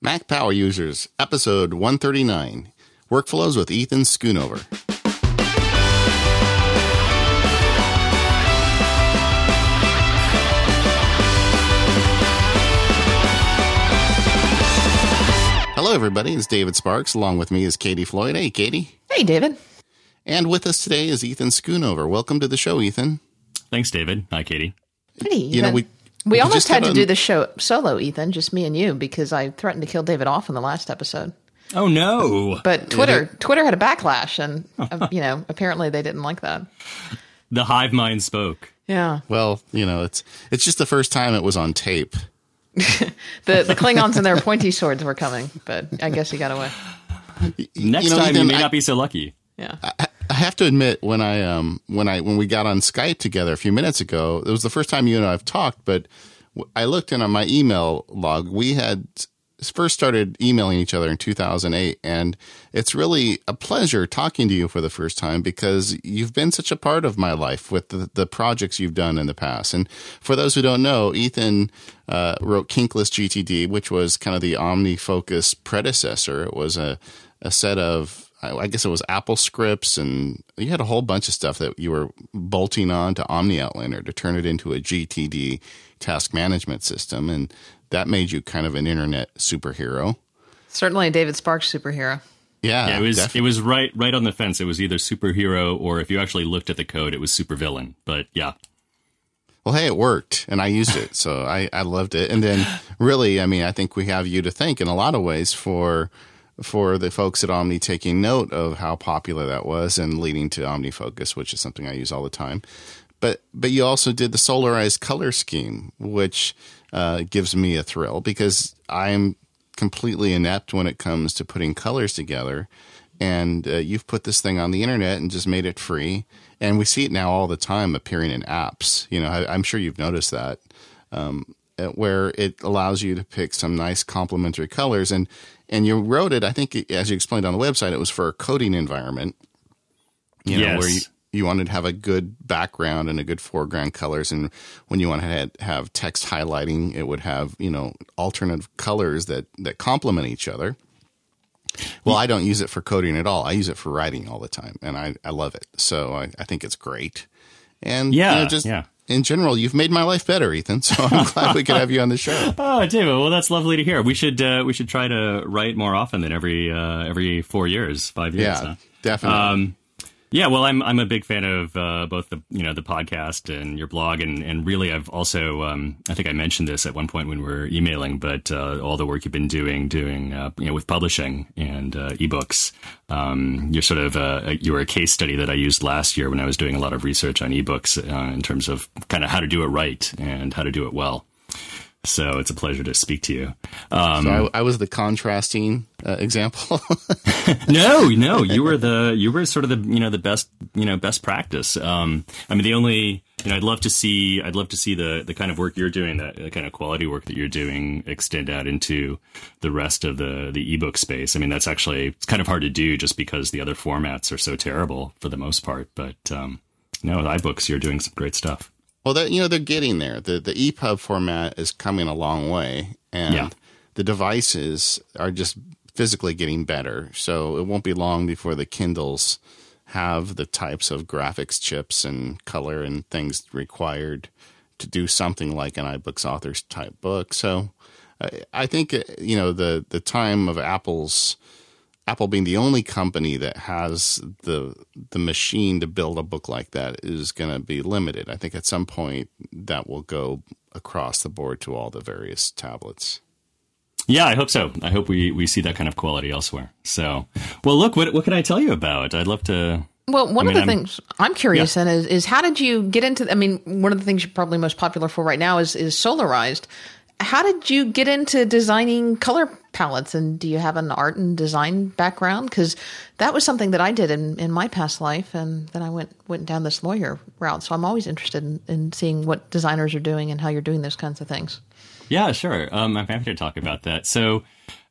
Mac Power Users, episode 139 Workflows with Ethan Schoonover. Hello, everybody. It's David Sparks. Along with me is Katie Floyd. Hey, Katie. Hey, David. And with us today is Ethan Schoonover. Welcome to the show, Ethan. Thanks, David. Hi, Katie. Hey, You know, we we we almost had to had do the show solo, Ethan, just me and you, because I threatened to kill David off in the last episode. Oh no! But Twitter, Twitter had a backlash, and uh, you know, apparently they didn't like that. The hive mind spoke. Yeah, Well, you know, it's it's just the first time it was on tape. the the Klingons and their pointy swords were coming, but I guess he got away. Next You know, time, Ethan, you may I- not be so lucky. Yeah, I have to admit, when I um when I when we got on Skype together a few minutes ago, it was the first time you and I have talked. But I looked in on my email log. We had first started emailing each other in 2008, and it's really a pleasure talking to you for the first time because you've been such a part of my life with the, the projects you've done in the past. And for those who don't know, Ethan uh, wrote Kinkless GTD, which was kind of the OmniFocus predecessor. It was a a set of I I guess it was Apple scripts, and you had a whole bunch of stuff that you were bolting on to Omni Outliner to turn it into a GTD task management system, and that made you kind of an internet superhero. certainly a David Sparks superhero. Yeah, Yeah, it was definitely. it was right right on the fence. It was either superhero or if you actually looked at the code, it was supervillain. But yeah, Well, hey, it worked, and I used it, so I, I loved it. And then, really, I mean, I think we have you to thank in a lot of ways for for the folks at Omni taking note of how popular that was and leading to OmniFocus, which is something I use all the time. But but you also did the solarized color scheme, which uh, gives me a thrill because I'm completely inept when it comes to putting colors together. And uh, you've put this thing on the internet and just made it free. And we see it now all the time appearing in apps. You know, I, I'm sure you've noticed that, um, where it allows you to pick some nice complementary colors. And and you wrote it, I think, as you explained on the website, it was for a coding environment. You know, Yes. where you, you wanted to have a good background and a good foreground colors. And when you want to have, text highlighting, it would have, you know, alternate colors that, that complement each other. Well, I don't use it for coding at all. I use it for writing all the time, and I, I love it. So I, I think it's great. And you Yeah, know, just yeah. In general, you've made my life better, Ethan. So I'm glad we could have you on the show. Oh, David. Well, that's lovely to hear. We should uh, we should try to write more often than every uh, every four years, five years. Yeah, definitely. Um, yeah, well, I'm I'm a big fan of uh, both the you know the podcast and your blog, and and really I've also um, I think I mentioned this at one point when we were emailing, but uh, all the work you've been doing doing uh, you know with publishing and uh, ebooks. Um, you're sort of uh, you were a case study that I used last year when I was doing a lot of research on ebooks uh, in terms of kind of how to do it right and how to do it well. So it's a pleasure to speak to you. Um, so I, I was the contrasting uh, example. no, no, you were the you were sort of the you know the best you know best practice. Um, I mean, the only you know I'd love to see I'd love to see the the kind of work you're doing, that the kind of quality work that you're doing, extend out into the rest of the the ebook space. I mean, that's actually it's kind of hard to do just because the other formats are so terrible for the most part. But um, no, with iBooks, you're doing some great stuff. Well, that you know they're getting there. The the EPUB format is coming a long way, and Yeah. the devices are just physically getting better. So it won't be long before the Kindles have the types of graphics chips and color and things required to do something like an iBooks authors type book. So I, I think uh, you know the the time of Apple's Apple being the only company that has the the machine to build a book like that is going to be limited. I think at some point that will go across the board to all the various tablets. Yeah, I hope so. I hope we, we see that kind of quality elsewhere. So, well, look, what what can I tell you about? I'd love to. Well, one I mean, of the I'm- things I'm curious in is, is how did you get into? I mean, one of the things you're probably most popular for right now is is solarized. How did you get into designing color palettes, and do you have an art and design background? Because that was something that I did in, in my past life, and then I went went down this lawyer route. So I'm always interested in, in seeing what designers are doing and how you're doing those kinds of things. Yeah, sure. Um, I'm happy to talk about that. So,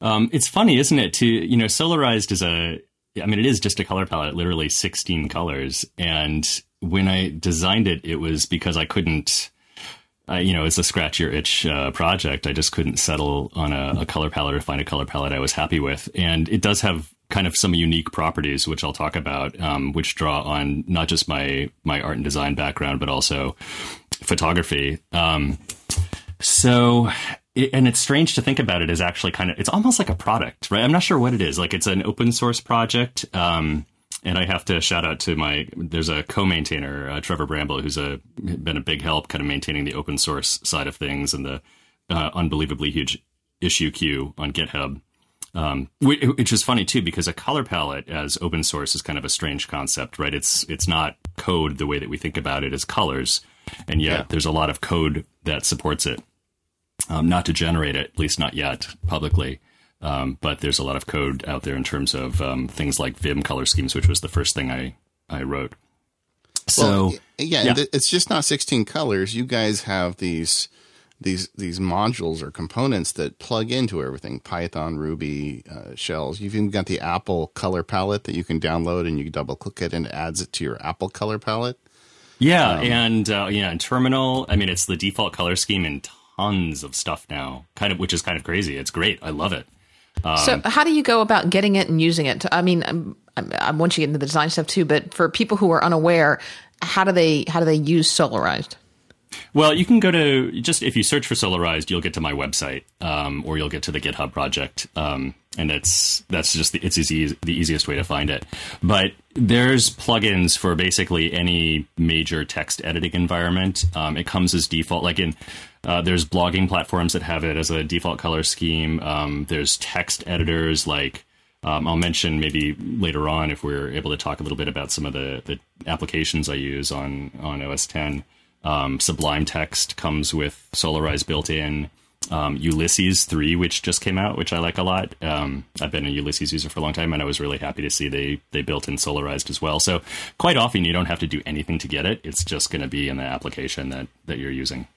um, it's funny, isn't it? To you know, solarized is a. I mean, it is just a color palette, literally 16 colors. And when I designed it, it was because I couldn't. I, you know, it's a scratch your itch uh, project. I just couldn't settle on a, a, color palette or find a color palette I was happy with. And it does have kind of some unique properties, which I'll talk about, um, which draw on not just my my art and design background, but also photography. Um, so and it's strange to think about it as actually kind of it's almost like a product, right? I'm not sure what it is. Like it's an open source project. Um, and I have to shout out to my there's a co-maintainer uh, Trevor Bramble who's a been a big help kind of maintaining the open source side of things and the uh, unbelievably huge issue queue on GitHub. Um, which is funny too because a color palette as open source is kind of a strange concept, right? It's it's not code the way that we think about it as colors, and yet yeah. there's a lot of code that supports it. Um, not to generate it, at least not yet publicly. Um, but there's a lot of code out there in terms of um, things like Vim color schemes, which was the first thing I, I wrote. So well, yeah, yeah. it's just not 16 colors. You guys have these these these modules or components that plug into everything python ruby uh, shells you've even got the apple color palette that you can download and you double click it and it adds it to your apple color palette yeah um, and uh, yeah in terminal i mean it's the default color scheme in tons of stuff now kind of which is kind of crazy it's great i love it um, so, how do you go about getting it and using it? I mean, I'm, I'm, I want you to get into the design stuff too, but for people who are unaware, how do they how do they use Solarized? Well, you can go to just if you search for Solarized, you'll get to my website, um, or you'll get to the GitHub project, um, and it's that's just the, it's easy the easiest way to find it. But there's plugins for basically any major text editing environment. Um, it comes as default, like in uh, there's blogging platforms that have it as a default color scheme. Um, there's text editors like um, I'll mention maybe later on if we're able to talk a little bit about some of the, the applications I use on on OS 10. Um, Sublime Text comes with Solarize built in. Um, Ulysses 3, which just came out, which I like a lot. Um, I've been a Ulysses user for a long time, and I was really happy to see they they built in Solarized as well. So quite often you don't have to do anything to get it; it's just going to be in the application that that you're using.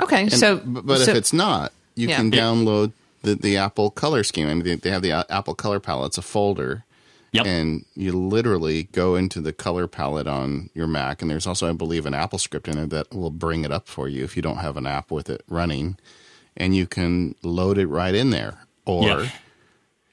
Okay, and, so but so, if it's not, you yeah. can download the the Apple color scheme. I mean, they, they have the uh, Apple color palette. It's a folder. Yep. And you literally go into the color palette on your Mac, and there's also, I believe, an Apple script in it that will bring it up for you if you don't have an app with it running, and you can load it right in there. Or yep.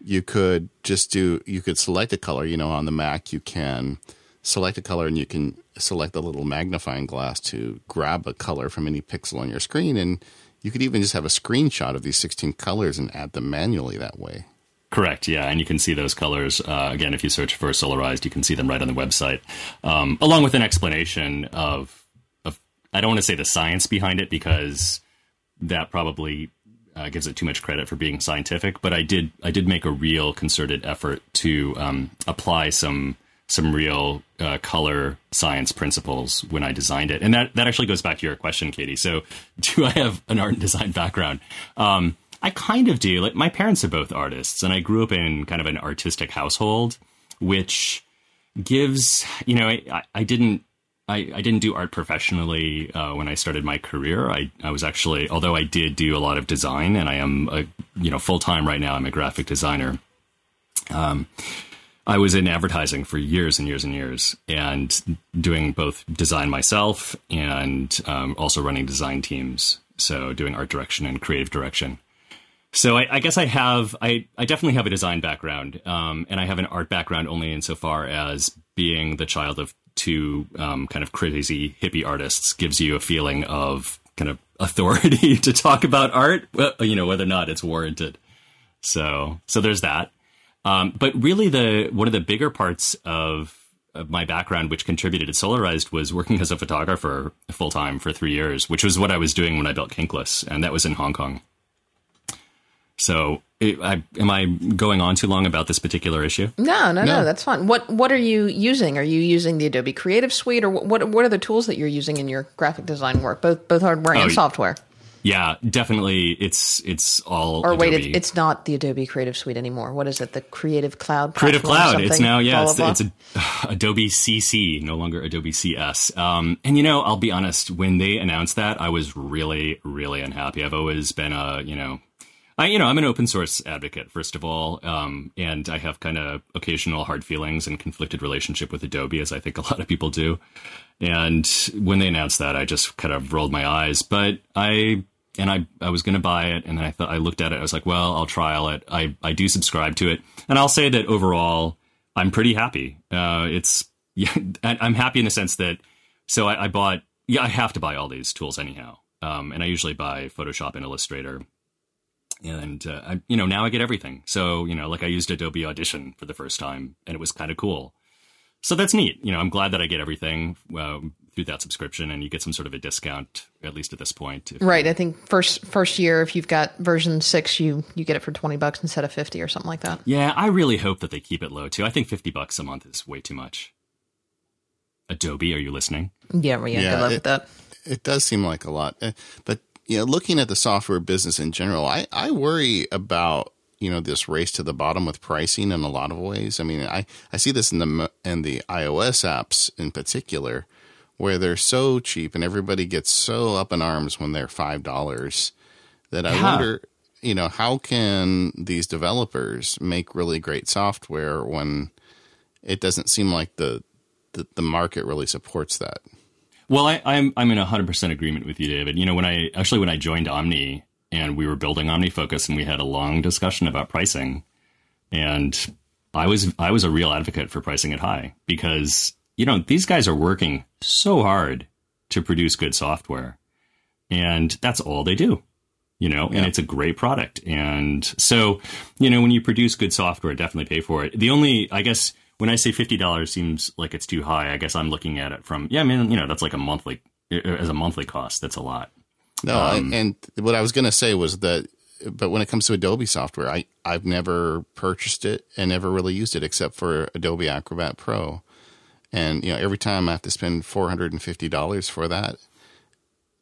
you could just do, you could select a color. You know, on the Mac, you can select a color and you can select the little magnifying glass to grab a color from any pixel on your screen. And you could even just have a screenshot of these 16 colors and add them manually that way. Correct, yeah, and you can see those colors uh, again if you search for Solarized. You can see them right on the website, um, along with an explanation of, of I don't want to say the science behind it because that probably uh, gives it too much credit for being scientific. But I did I did make a real concerted effort to um, apply some some real uh, color science principles when I designed it. And that, that actually goes back to your question, Katie. So, do I have an art and design background? Um, I kind of do. Like my parents are both artists, and I grew up in kind of an artistic household, which gives you know I, I didn't I, I, didn't do art professionally uh, when I started my career. I, I was actually, although I did do a lot of design, and I am a you know full time right now. I'm a graphic designer. Um, I was in advertising for years and years and years, and doing both design myself and um, also running design teams. So doing art direction and creative direction. So I, I guess I have I, I definitely have a design background, um, and I have an art background only insofar as being the child of two um, kind of crazy hippie artists gives you a feeling of kind of authority to talk about art, you know, whether or not it's warranted. So so there's that. Um, but really, the one of the bigger parts of, of my background, which contributed to Solarized, was working as a photographer full time for three years, which was what I was doing when I built Kinkless, and that was in Hong Kong. So, I, am I going on too long about this particular issue? No, no, no, no, that's fine. What What are you using? Are you using the Adobe Creative Suite, or what? What are the tools that you're using in your graphic design work, both both hardware oh, and software? Yeah, definitely. It's it's all. Or Adobe. wait, it, it's not the Adobe Creative Suite anymore. What is it? The Creative Cloud. Creative Cloud. It's now yeah. Blah, blah, it's, blah. it's a, Adobe CC, no longer Adobe CS. Um, and you know, I'll be honest. When they announced that, I was really really unhappy. I've always been a you know. I, you know, I'm an open source advocate, first of all, um, and I have kind of occasional hard feelings and conflicted relationship with Adobe, as I think a lot of people do. And when they announced that, I just kind of rolled my eyes. But I and I I was going to buy it, and then I thought I looked at it. I was like, well, I'll trial it. I I do subscribe to it, and I'll say that overall, I'm pretty happy. Uh, it's yeah, I'm happy in the sense that so I, I bought yeah I have to buy all these tools anyhow, um, and I usually buy Photoshop and Illustrator and uh, I, you know now I get everything. So you know, like I used Adobe Audition for the first time, and it was kind of cool. So that's neat. You know, I'm glad that I get everything through that subscription, and you get some sort of a discount at least at this point. Right. I think first first year, if you've got version six, you you get it for twenty bucks instead of fifty or something like that. Yeah, I really hope that they keep it low too. I think fifty bucks a month is way too much. Adobe, are you listening? Yeah, yeah, yeah good luck it, with that. It does seem like a lot, uh, but you know, looking at the software business in general, I, I worry about you know this race to the bottom with pricing in a lot of ways. I mean, I, I see this in the in the iOS apps in particular, where they're so cheap and everybody gets so up in arms when they're five dollars that I yeah. wonder, you know, how can these developers make really great software when it doesn't seem like the the, the market really supports that. Well, I, I'm I'm in hundred percent agreement with you, David. You know, when I actually when I joined Omni and we were building OmniFocus and we had a long discussion about pricing, and I was I was a real advocate for pricing it high because you know these guys are working so hard to produce good software, and that's all they do. You know, yeah. and it's a great product. And so, you know, when you produce good software, definitely pay for it. The only, I guess, when I say fifty dollars seems like it's too high, I guess I'm looking at it from yeah, I mean, you know, that's like a monthly as a monthly cost. That's a lot. No, um, I, and what I was going to say was that, but when it comes to Adobe software, I I've never purchased it and never really used it except for Adobe Acrobat Pro, and you know, every time I have to spend four hundred and fifty dollars for that,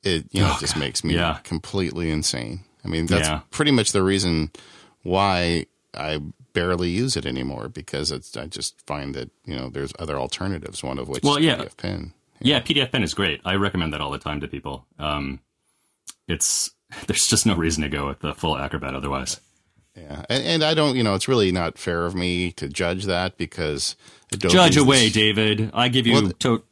it you know oh, just God. makes me yeah. completely insane. I mean, that's yeah. pretty much the reason why I barely use it anymore because it's I just find that you know there's other alternatives. One of which well, yeah. PDF Pen. Yeah. yeah, PDF Pen is great. I recommend that all the time to people. Um, it's there's just no reason to go with the full Acrobat otherwise. Yeah, and, and I don't, you know, it's really not fair of me to judge that because Adobe's judge away, this, David. I give you well, to,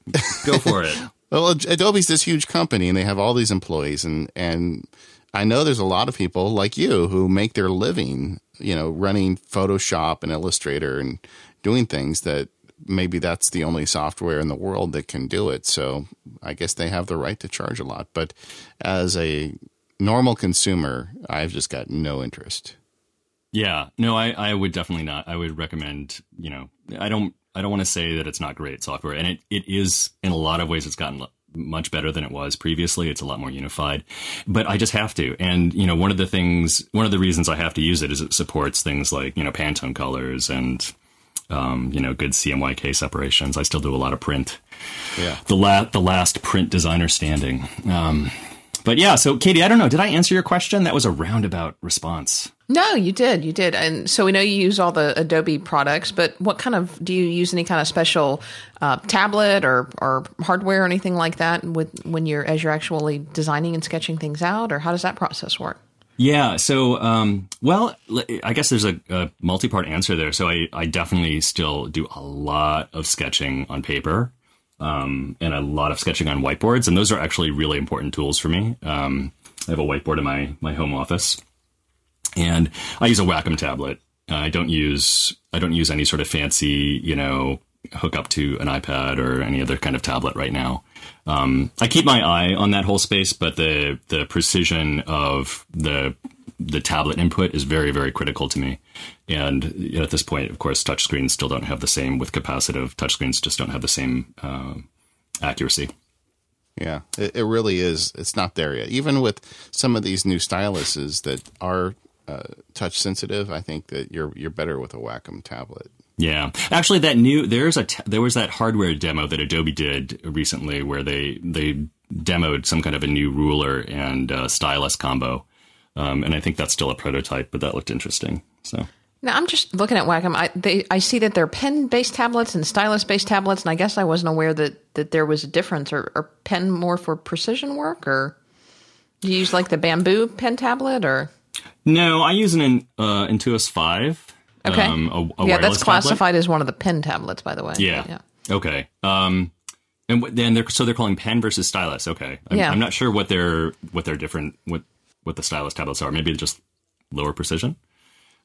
go for it. well, Adobe's this huge company, and they have all these employees, and and I know there's a lot of people like you who make their living you know, running Photoshop and Illustrator and doing things that maybe that's the only software in the world that can do it. So I guess they have the right to charge a lot. But as a normal consumer, I've just got no interest. Yeah, no, I, I would definitely not. I would recommend, you know, I don't, I don't want to say that it's not great software, and it, it is in a lot of ways. It's gotten much better than it was previously. It's a lot more unified, but I just have to. And, you know, one of the things, one of the reasons I have to use it is it supports things like, you know, Pantone colors and, um, you know, good CMYK separations. I still do a lot of print. Yeah. The last, the last print designer standing. Um, but yeah, so Katie, I don't know. Did I answer your question? That was a roundabout response. No, you did. You did. And so we know you use all the Adobe products, but what kind of do you use any kind of special uh, tablet or, or hardware or anything like that with when you're as you're actually designing and sketching things out, or how does that process work? Yeah. So, um, well, I guess there's a, a multi part answer there. So I, I definitely still do a lot of sketching on paper um, and a lot of sketching on whiteboards, and those are actually really important tools for me. Um, I have a whiteboard in my my home office, and I use a Wacom tablet. Uh, I don't use I don't use any sort of fancy, you know, hook up to an iPad or any other kind of tablet right now. Um, I keep my eye on that whole space, but the the precision of the the tablet input is very very critical to me. And at this point, of course, touchscreens still don't have the same with capacitive touchscreens just don't have the same uh, accuracy. Yeah, it, it, really is. It's not there yet. Even with some of these new styluses that are uh, touch sensitive, I think that you're you're better with a Wacom tablet. Yeah, actually, that new there's a t- there was that hardware demo that Adobe did recently where they they demoed some kind of a new ruler and uh, stylus combo, um, and I think that's still a prototype, but that looked interesting. So. Now I'm just looking at Wacom. I they, I see that they're pen-based tablets and stylus-based tablets, and I guess I wasn't aware that, that there was a difference. Or, or pen more for precision work, or do you use like the bamboo pen tablet, or No, I use an uh, Intuos Five. Okay. Um, a, a yeah, that's classified tablet. as one of the pen tablets, by the way. Yeah. Yeah. Okay. Um, and then they're so they're calling pen versus stylus. Okay. I'm, Yeah. I'm not sure what they're what they're different what what the stylus tablets are. Maybe just lower precision.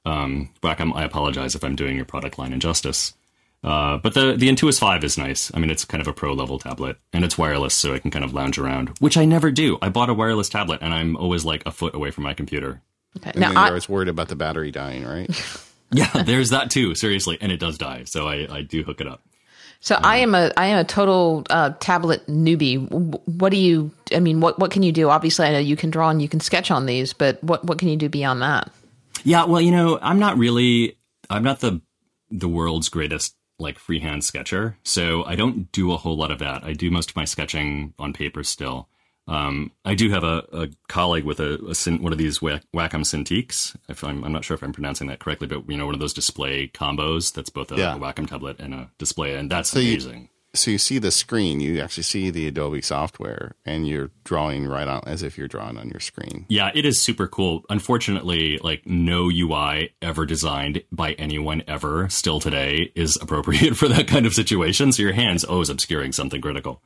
Um, Brack, I'm, I apologize if I'm doing your product line injustice. Uh, but the the Intuos Five is nice. I mean, it's kind of a pro level tablet, and it's wireless, so I can kind of lounge around, which I never do. I bought a wireless tablet, and I'm always like a foot away from my computer. Okay. And Now, then you're I, always worried about the battery dying, right? Yeah, there's that too. Seriously, and it does die, so I, I do hook it up. so I am a I am a total uh, tablet newbie. What do you? I mean, what what can you do? Obviously, I know you can draw and you can sketch on these, but what what can you do beyond that? Yeah, well, you know, I'm not really I'm not the the world's greatest like freehand sketcher, so I don't do a whole lot of that. I do most of my sketching on paper still. Um, I do have a, a colleague with a, a one of these Wacom Cintiqs. If I'm, I'm not sure if I'm pronouncing that correctly, but you know, one of those display combos that's both a, Yeah. a Wacom tablet and a display, and that's you- amazing. so you see the screen, you actually see the Adobe software, and you're drawing right on as if you're drawing on your screen. Yeah, it is super cool. Unfortunately, like no UI ever designed by anyone ever still today is appropriate for that kind of situation. So your hand's always obscuring something critical.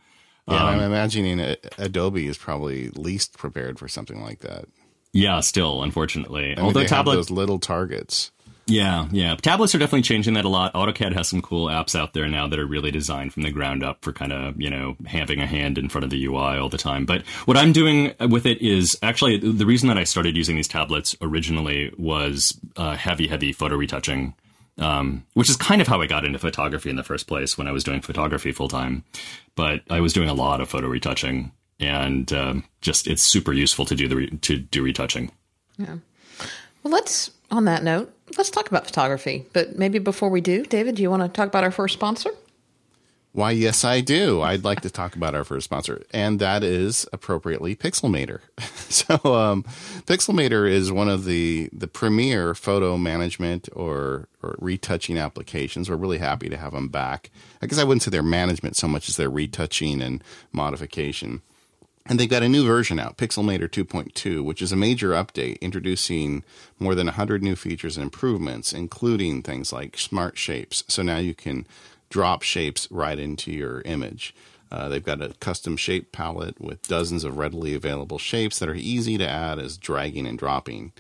Yeah, Um, I'm imagining uh, Adobe is probably least prepared for something like that. Yeah, still, unfortunately. I mean, Although tablet, those little targets. yeah, yeah, tablets are definitely changing that a lot. AutoCAD has some cool apps out there now that are really designed from the ground up for kind of you know having a hand in front of the UI all the time. But what I'm doing with it is actually the reason that I started using these tablets originally was uh, heavy, heavy photo retouching. Um, which is kind of how I got into photography in the first place when I was doing photography full time. But I was doing a lot of photo retouching, and um, just it's super useful to do the re- to do retouching. Yeah. Well, let's on that note, let's talk about photography. But maybe before we do, David, do you want to talk about our first sponsor? Why, yes, I do. I'd like to talk about our first sponsor, and that is appropriately Pixelmator. so, um, Pixelmator is one of the the premier photo management or or retouching applications. We're really happy to have them back. I guess I wouldn't say their management so much as their retouching and modification. And they've got a new version out, Pixelmator 2.2, which is a major update introducing more than 100 new features and improvements, including things like smart shapes. So now you can drop shapes right into your image. Uh, they've got a custom shape palette with dozens of readily available shapes that are easy to add as dragging and dropping.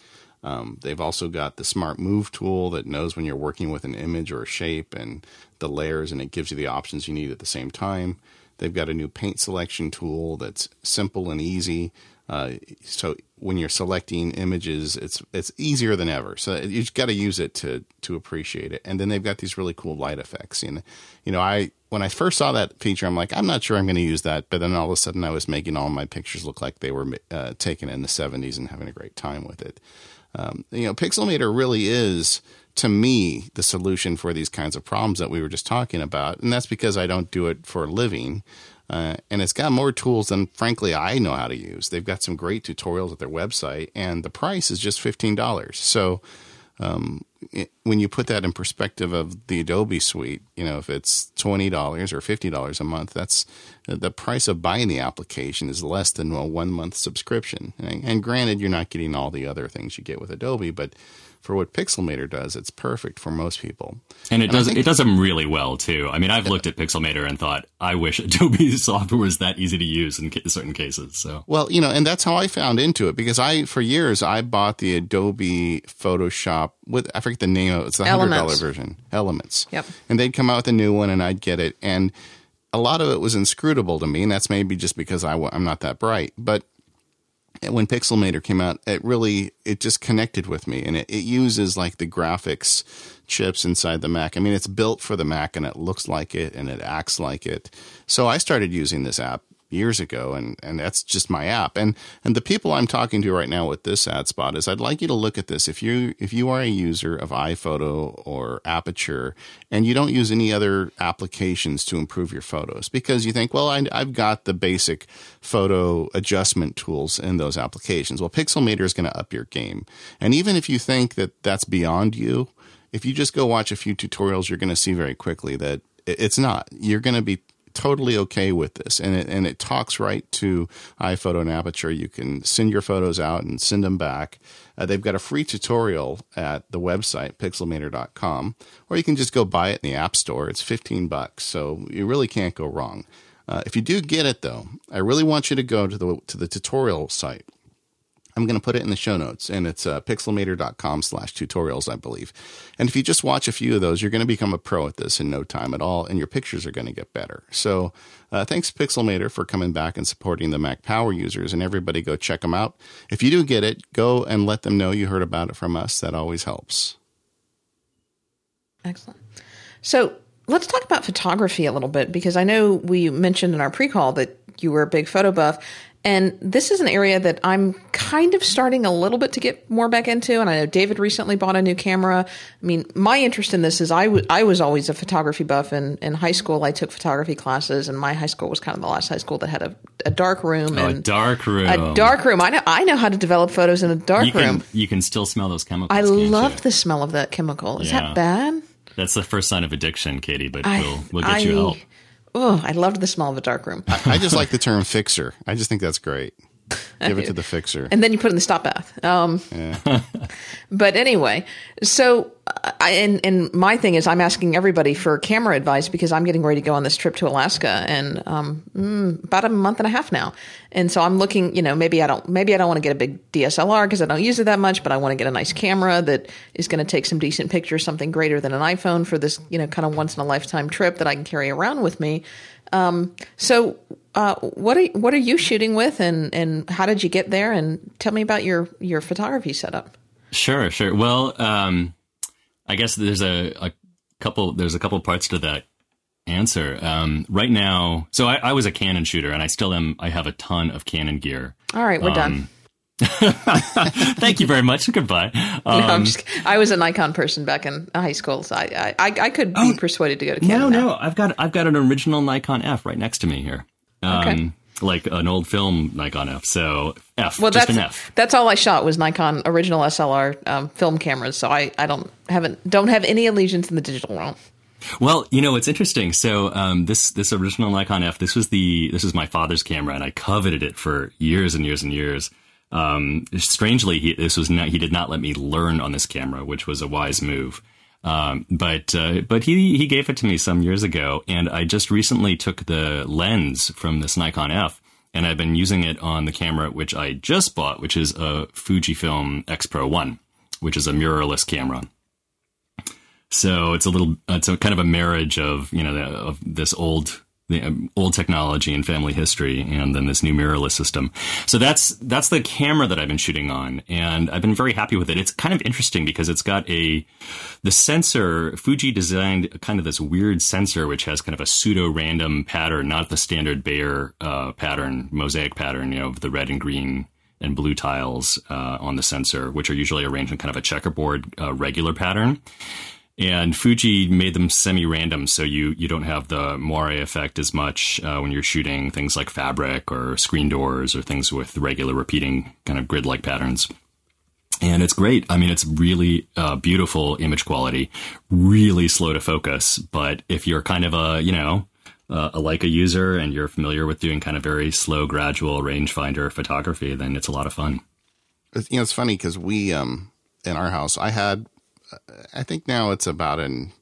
Um, they've also got the smart move tool that knows when you're working with an image or a shape and the layers, and it gives you the options you need at the same time. They've got a new paint selection tool that's simple and easy. Uh, so when you're selecting images, it's it's easier than ever. So you've got to use it to to appreciate it. And then they've got these really cool light effects. And you know, I when I first saw that feature, I'm like, I'm not sure I'm going to use that. But then all of a sudden, I was making all my pictures look like they were uh, taken in the 70s and having a great time with it. Um, you know, Pixelmator really is to me the solution for these kinds of problems that we were just talking about, and that's because I don't do it for a living. Uh, and it's got more tools than, frankly, I know how to use. They've got some great tutorials at their website, and the price is just fifteen dollars. So, um, it, when you put that in perspective of the Adobe suite, you know, if it's twenty dollars or fifty dollars a month, that's the price of buying the application is less than a one month subscription. And, and granted, you're not getting all the other things you get with Adobe, but for what Pixelmator does, it's perfect for most people. And it And does think- it does them really well too. I mean, I've looked at Pixelmator and thought, I wish Adobe software was that easy to use in certain cases. So Well, you know, and that's how I found into it because I, for years, I bought the Adobe Photoshop with I forget the name of it. It's the hundred dollar version, Elements. Yep. And they'd come out with a new one, and I'd get it, and a lot of it was inscrutable to me, and that's maybe just because I, I'm not that bright, but when Pixelmator came out, it really it just connected with me, and it, it uses like the graphics chips inside the Mac. I mean, it's built for the Mac, and it looks like it, and it acts like it. So I started using this app years ago, and and that's just my app. And and the people I'm talking to right now with this ad spot is I'd like you to look at this. If you if you are a user of iPhoto or Aperture, and you don't use any other applications to improve your photos because you think, well, I, I've got the basic photo adjustment tools in those applications. Well, Pixelmator is going to up your game. And even if you think that that's beyond you, if you just go watch a few tutorials, you're going to see very quickly that it's not. You're going to be totally okay with this, and it and it talks right to iPhoto and Aperture. You can send your photos out and send them back. Uh, they've got a free tutorial at the website pixelmator.com, or you can just go buy it in the App Store. It's fifteen bucks, so you really can't go wrong. Uh, if you do get it though, I really want you to go to the to the tutorial site I'm going to put it in the show notes, and it's uh, pixelmator.com slash tutorials, I believe. And if you just watch a few of those, you're going to become a pro at this in no time at all, and your pictures are going to get better. So uh, thanks, Pixelmator, for coming back and supporting the Mac Power users, and everybody go check them out. If you do get it, go and let them know you heard about it from us. That always helps. Excellent. So let's talk about photography a little bit, because I know we mentioned in our pre-call that you were a big photo buff and this is an area that I'm kind of starting a little bit to get more back into. And I know David recently bought a new camera. I mean, my interest in this is I, w- I was always a photography buff. In, in high school, I took photography classes, and my high school was kind of the last high school that had a, a dark room. Oh, and a dark room. A dark room. I know, I know how to develop photos in a dark you can, room. You can still smell those chemicals. I love the smell of that chemical. Is Yeah. that bad? That's the first sign of addiction, Katie, but I- we'll, we'll get I- you help. Oh, I loved the smell of a dark room. I just like the term fixer. I just think that's great. Give it to the fixer. and then you put it in the stop bath. Um, but anyway, so I, and and my thing is, I'm asking everybody for camera advice because I'm getting ready to go on this trip to Alaska and um, mm, about a month and a half now, and so I'm looking. You know, maybe I don't, maybe I don't want to get a big DSLR because I don't use it that much, but I want to get a nice camera that is going to take some decent pictures, something greater than an iPhone for this, you know, kind of once in a lifetime trip that I can carry around with me. Um, so, uh, what are what are you shooting with, and and how did you get there? And tell me about your your photography setup. Sure, sure. Well, um, I guess there's a, a couple. There's a couple parts to that answer. Um, right now, so I, I was a Canon shooter, and I still am. I have a ton of Canon gear. All right, we're Um, done. Thank you very much. Goodbye. Um, No, just, I was a Nikon person back in high school, so I I, I could be persuaded to go to Canon. no, now. no. I've got I've got an original Nikon F right next to me here. Um, Okay. Like an old film Nikon F. So F, Well, just that's an F. that's all I shot was Nikon original SLR um, film cameras. So I, I don't haven't don't have any allegiance in the digital realm. Well, you know, it's interesting. So um, this this original Nikon F, this was the this was my father's camera, and I coveted it for years and years and years. Um, strangely, he, this was not, he did not let me learn on this camera, which was a wise move. Um, but uh, but he he gave it to me some years ago, and I just recently took the lens from this Nikon F, and I've been using it on the camera which I just bought, which is a Fujifilm X Pro One, which is a mirrorless camera. So it's a little, it's a kind of a marriage of you know of this old the um, old technology and family history, and then this new mirrorless system. So that's that's the camera that I've been shooting on, and I've been very happy with it. It's kind of interesting because it's got a the sensor. Fuji designed kind of this weird sensor which has kind of a pseudo random pattern, not the standard Bayer uh, pattern, mosaic pattern, you know, of the red and green and blue tiles uh, on the sensor, which are usually arranged in kind of a checkerboard uh, regular pattern and Fuji made them semi-random, so you you don't have the moire effect as much uh, when you're shooting things like fabric or screen doors or things with regular repeating kind of grid-like patterns. And it's great. I mean, it's really uh, beautiful image quality, really slow to focus. But if you're kind of a you know uh, a Leica user and you're familiar with doing kind of very slow, gradual rangefinder photography, then it's a lot of fun. You know, it's funny because we, um, in our house, I had, I think now it's about an,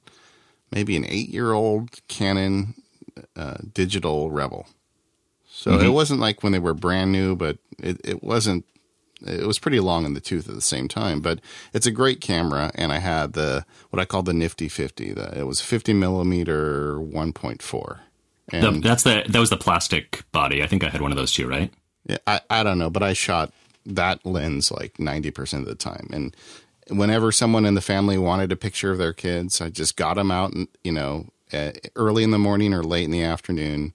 maybe an eight year old Canon uh, digital Rebel. So it wasn't like when they were brand new, but it, it wasn't, it was pretty long in the tooth at the same time. But it's a great camera. And I had the, what I call the Nifty 50. The, it was 50 millimeter 1.4. The, that's the that was the plastic body. I think I had one of those too, right? Yeah, I, I don't know, but I shot that lens like 90% of the time. And whenever someone in the family wanted a picture of their kids, I just got them out, and, you know, early in the morning or late in the afternoon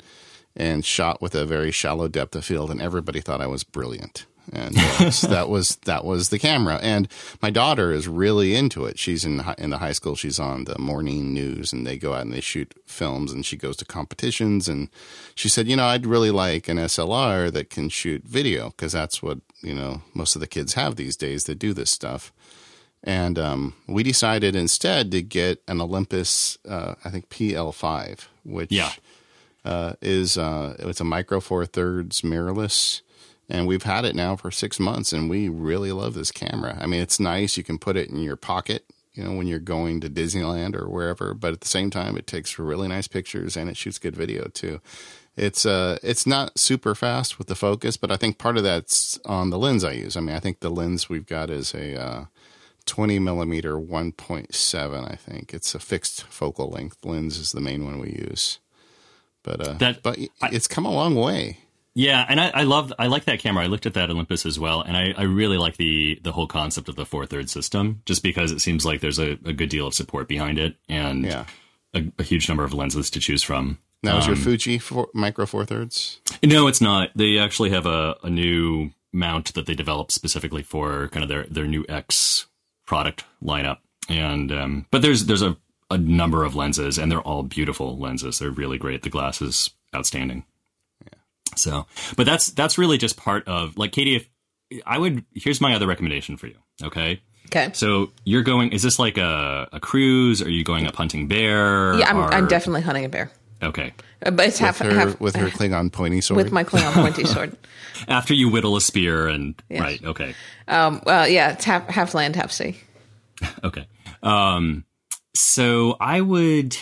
and shot with a very shallow depth of field. And everybody thought I was brilliant. And uh, so that was that was the camera. And my daughter is really into it. She's in in the high school. She's on the morning news, and they go out and they shoot films. And she goes to competitions. And she said, you know, I'd really like an SLR that can shoot video because that's what you know most of the kids have these days that do this stuff. And um, we decided instead to get an Olympus, uh, I think PL5, which Yeah. uh, is uh, it's a micro four thirds mirrorless, and we've had it now for six months, and we really love this camera. I mean, it's nice. You can put it in your pocket, you know, when you're going to Disneyland or wherever. But at the same time, it takes really nice pictures and it shoots good video too. It's uh, it's not super fast with the focus, but I think part of that's on the lens I use. I mean, I think the lens we've got is a uh, 20 millimeter 1.7. I think it's a fixed focal length lens is the main one we use. But uh, That- but it's come a long way. Yeah, and I, I love I like that camera. I looked at that Olympus as well, and I, I really like the the whole concept of the four third system, just because it seems like there's a, a good deal of support behind it and Yeah. a, a huge number of lenses to choose from. Now is your Um, Fuji four, micro four thirds? No, it's not. They actually have a, a new mount that they developed specifically for kind of their, their new X product lineup. And um, but there's there's a, a number of lenses, and they're all beautiful lenses. They're really great. The glass is outstanding. Yeah. So, but that's that's really just part of like Katie. If I would, here's my other recommendation for you. Okay. Okay. So you're going. Is this like a, a cruise? Are you going up hunting bear? Yeah, I'm, or- I'm definitely hunting a bear, okay. Uh, but it's With half her half with her Klingon pointy sword. with my Klingon pointy sword. After you whittle a spear and Yes. right. Okay. Um, well, yeah, it's half half land, half sea. Okay. Um, so I would.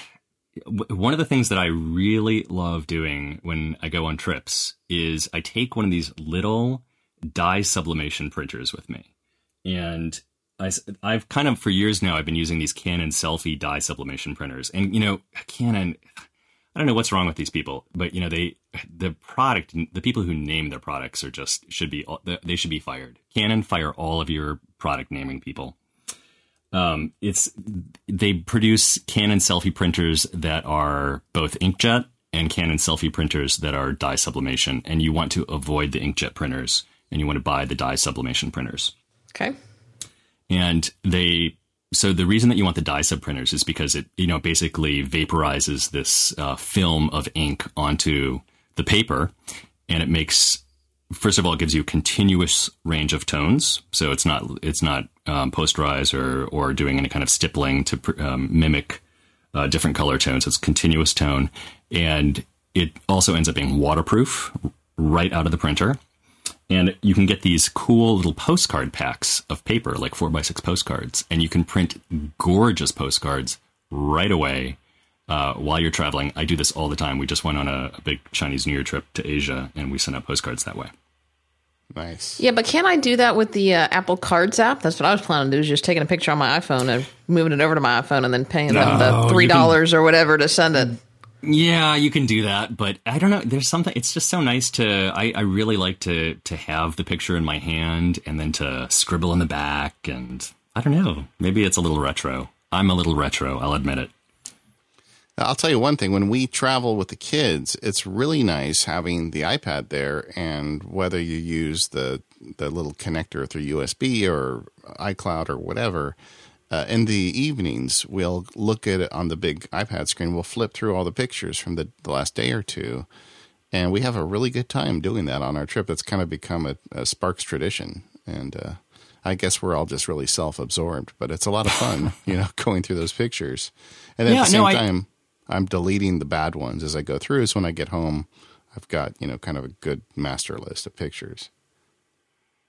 One of the things that I really love doing when I go on trips is I take one of these little dye sublimation printers with me, and I, I, have kind of for years now I've been using these Canon selfie dye sublimation printers, and you know Canon. I don't know what's wrong with these people, but you know they the product the people who name their products are just should be they should be fired. Canon fire all of your product naming people um, it's they produce Canon selfie printers that are both inkjet and Canon selfie printers that are dye sublimation, and you want to avoid the inkjet printers and you want to buy the dye sublimation printers. Okay. And they so the reason that you want the dye sub printers is because it you know basically vaporizes this uh, film of ink onto the paper, and it makes first of all it gives you a continuous range of tones. So it's not it's not um, posterized or or doing any kind of stippling to um, mimic uh, different color tones. It's continuous tone and it also ends up being waterproof right out of the printer and you can get these cool little postcard packs of paper like 4 by 6 postcards and you can print gorgeous postcards right away uh, while you're traveling. I do this all the time. We just went on a, a big Chinese New Year trip to Asia, and we sent out postcards that way. nice. Yeah, but can I do that with the uh, Apple Cards app? That's what I was planning to do. Is just taking a picture on my iPhone and moving it over to my iPhone and then paying them the three dollars or whatever to send it. Yeah, you can do that, but I don't know. There's something. It's just so nice to. I, I really like to to have the picture in my hand and then to scribble in the back, and I don't know. Maybe it's a little retro. I'm a little retro. I'll admit it. I'll tell you one thing: when we travel with the kids, it's really nice having the iPad there, and whether you use the the little connector through USB or iCloud or whatever. Uh, in the evenings, we'll look at it on the big iPad screen. We'll flip through all the pictures from the, the last day or two, and we have a really good time doing that on our trip. That's kind of become a, a Sparks tradition, and uh, I guess we're all just really self-absorbed, but it's a lot of fun, you know, going through those pictures. And at Yeah, the same no, I- time, I'm deleting the bad ones as I go through. So when I get home, I've got you know kind of a good master list of pictures.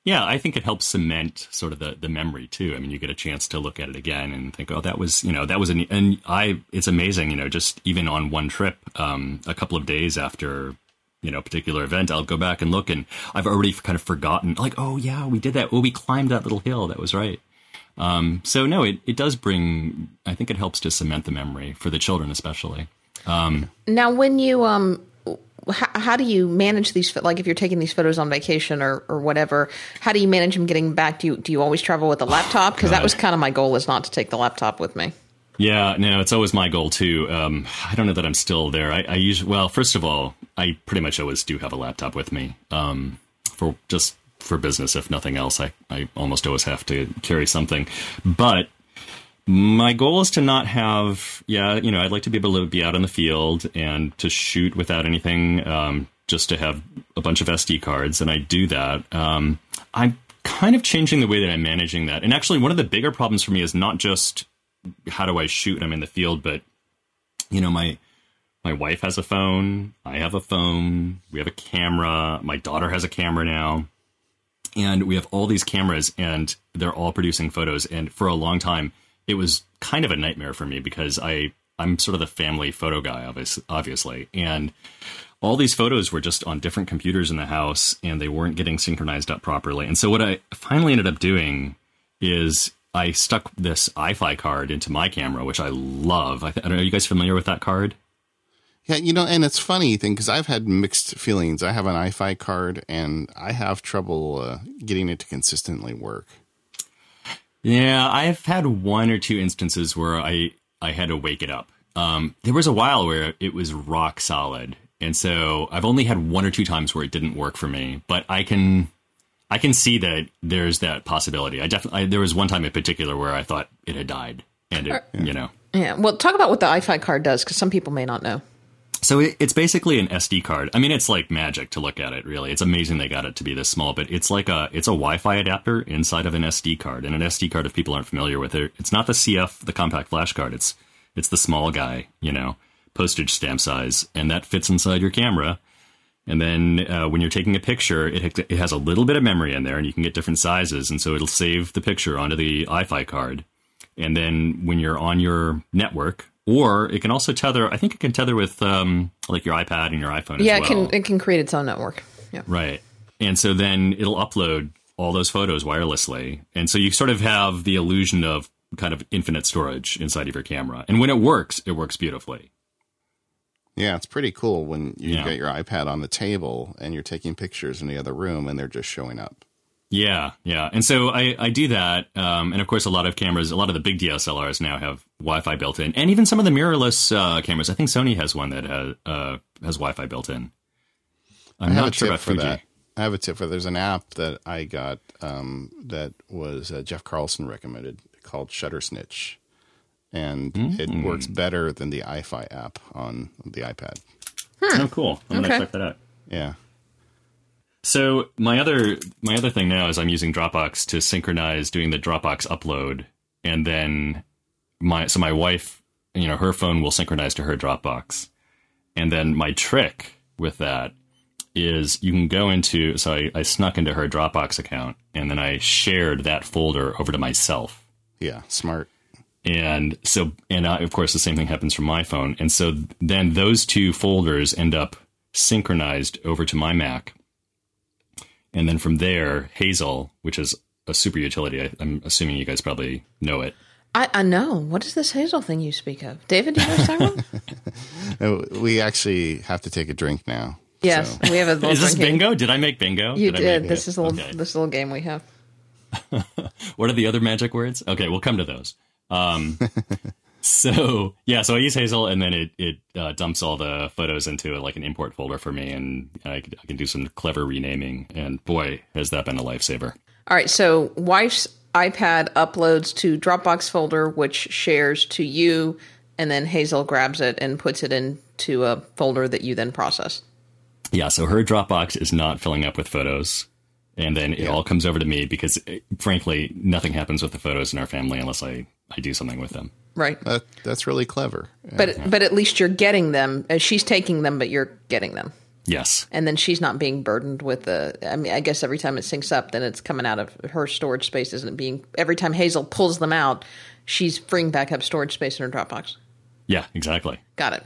Yeah, I think it helps cement sort of the, the memory too. I mean, you get a chance to look at it again and think, oh, that was, you know, that was an, and I, it's amazing, you know, just even on one trip, um, a couple of days after, you know, a particular event, I'll go back and look and I've already kind of forgotten, like, oh yeah, we did that. Oh, we climbed that little hill. That was right. Um, so no, it, it does bring, I think it helps to cement the memory for the children, especially. Um, Now, when you um, how, how do you manage these? Like, if you're taking these photos on vacation or or whatever, how do you manage them getting back? Do you do you always travel with a laptop? Because that was kind of my goal is not to take the laptop with me. Yeah, no, it's always my goal too. Um, I don't know that I'm still there. I, I usually, well, first of all, I pretty much always do have a laptop with me um, for just for business, if nothing else. I, I almost always have to carry something, but my goal is to not have, yeah, you know, I'd like to be able to be out in the field and to shoot without anything, um, just to have a bunch of SD cards, and I do that. Um, I'm kind of changing the way that I'm managing that, and actually, one of the bigger problems for me is not just how do I shoot I'm in the field, but you know, my My wife has a phone. I have a phone. We have a camera. My daughter has a camera now. And we have all these cameras and they're all producing photos. And for a long time, it was kind of a nightmare for me because I, I'm sort of the family photo guy, obviously. obviously, And all these photos were just on different computers in the house and they weren't getting synchronized up properly. And so what I finally ended up doing is I stuck this Eye-Fi card into my camera, which I love. I, th- I don't know, are you guys familiar with that card? Yeah, you know, and it's funny thing because I've had mixed feelings. I have an Eye-Fi card, and I have trouble uh, getting it to consistently work. Yeah, I've had one or two instances where I I had to wake it up. Um, there was a while where it was rock solid, and so I've only had one or two times where it didn't work for me. But I can I can see that there's that possibility. I definitely there was one time in particular where I thought it had died, and it, you know. Yeah. Well, talk about what the Eye-Fi card does because some people may not know. So it, it's basically an SD card. I mean, it's like magic to look at it. Really, it's amazing they got it to be this small. But it's like a it's a Wi-Fi adapter inside of an SD card. And an SD card, if people aren't familiar with it, it's not the CF, the compact flash card. It's it's the small guy, you know, postage stamp size, and that fits inside your camera. And then uh, when you're taking a picture, it, it has a little bit of memory in there, and you can get different sizes, and so it'll save the picture onto the Eye-Fi card. And then when you're on your network, or it can also tether. I think it can tether with um, like your iPad and your iPhone. Yeah, well. it can. It can create its own network. Yeah. Right, and so then it'll upload all those photos wirelessly, and so you sort of have the illusion of kind of infinite storage inside of your camera. And when it works, it works beautifully. Yeah, it's pretty cool when you yeah. get your iPad on the table and you're taking pictures in the other room and they're just showing up. Yeah, yeah. And so I, I do that. Um, and of course, a lot of cameras, a lot of the big DSLRs now have Wi Fi built in. And even some of the mirrorless uh, cameras. I think Sony has one that has, uh, has Wi Fi built in. I'm not sure about for Fuji. that. I have a tip for there's an app that I got um, that was uh, Jeff Carlson recommended called Shutter Snitch. And mm-hmm. it works better than the Eye-Fi app on the iPad. Hmm. Oh, cool. I'm okay. going to check that out. Yeah. So my other my other thing now is I'm using Dropbox to synchronize doing the Dropbox upload, and then my so my wife, you know, her phone will synchronize to her Dropbox, and then my trick with that is you can go into so I, I snuck into her Dropbox account and then I shared that folder over to myself. Yeah, smart. And so, and I, of course, the same thing happens from my phone. And so then those two folders end up synchronized over to my Mac and then from there, Hazel, which is a super utility. I, am assuming you guys probably know it. I, I know. What is this Hazel thing you speak of? David, do you know what We actually have to take a drink now. Yes, so. we have a little Is this bingo? Did I make bingo? You did. did. This is a little, okay. this little game we have. what are the other magic words? Okay, we'll come to those. Um, so yeah, so I use Hazel, and then it it uh, dumps all the photos into like an import folder for me, and I can, I can do some clever renaming. And boy, has that been a lifesaver! All right, so wife's iPad uploads to Dropbox folder, which shares to you, and then Hazel grabs it and puts it into a folder that you then process. Yeah, so her Dropbox is not filling up with photos. And then it yeah. all comes over to me because, frankly, nothing happens with the photos in our family unless I, I do something with them. Right. That, that's really clever. But yeah. but at least you're getting them. Uh, she's taking them, but you're getting them. Yes. And then she's not being burdened with the. I mean, I guess every time it syncs up, then it's coming out of her storage space, isn't it? Being every time Hazel pulls them out, she's freeing back up storage space in her Dropbox. Yeah, exactly. Got it.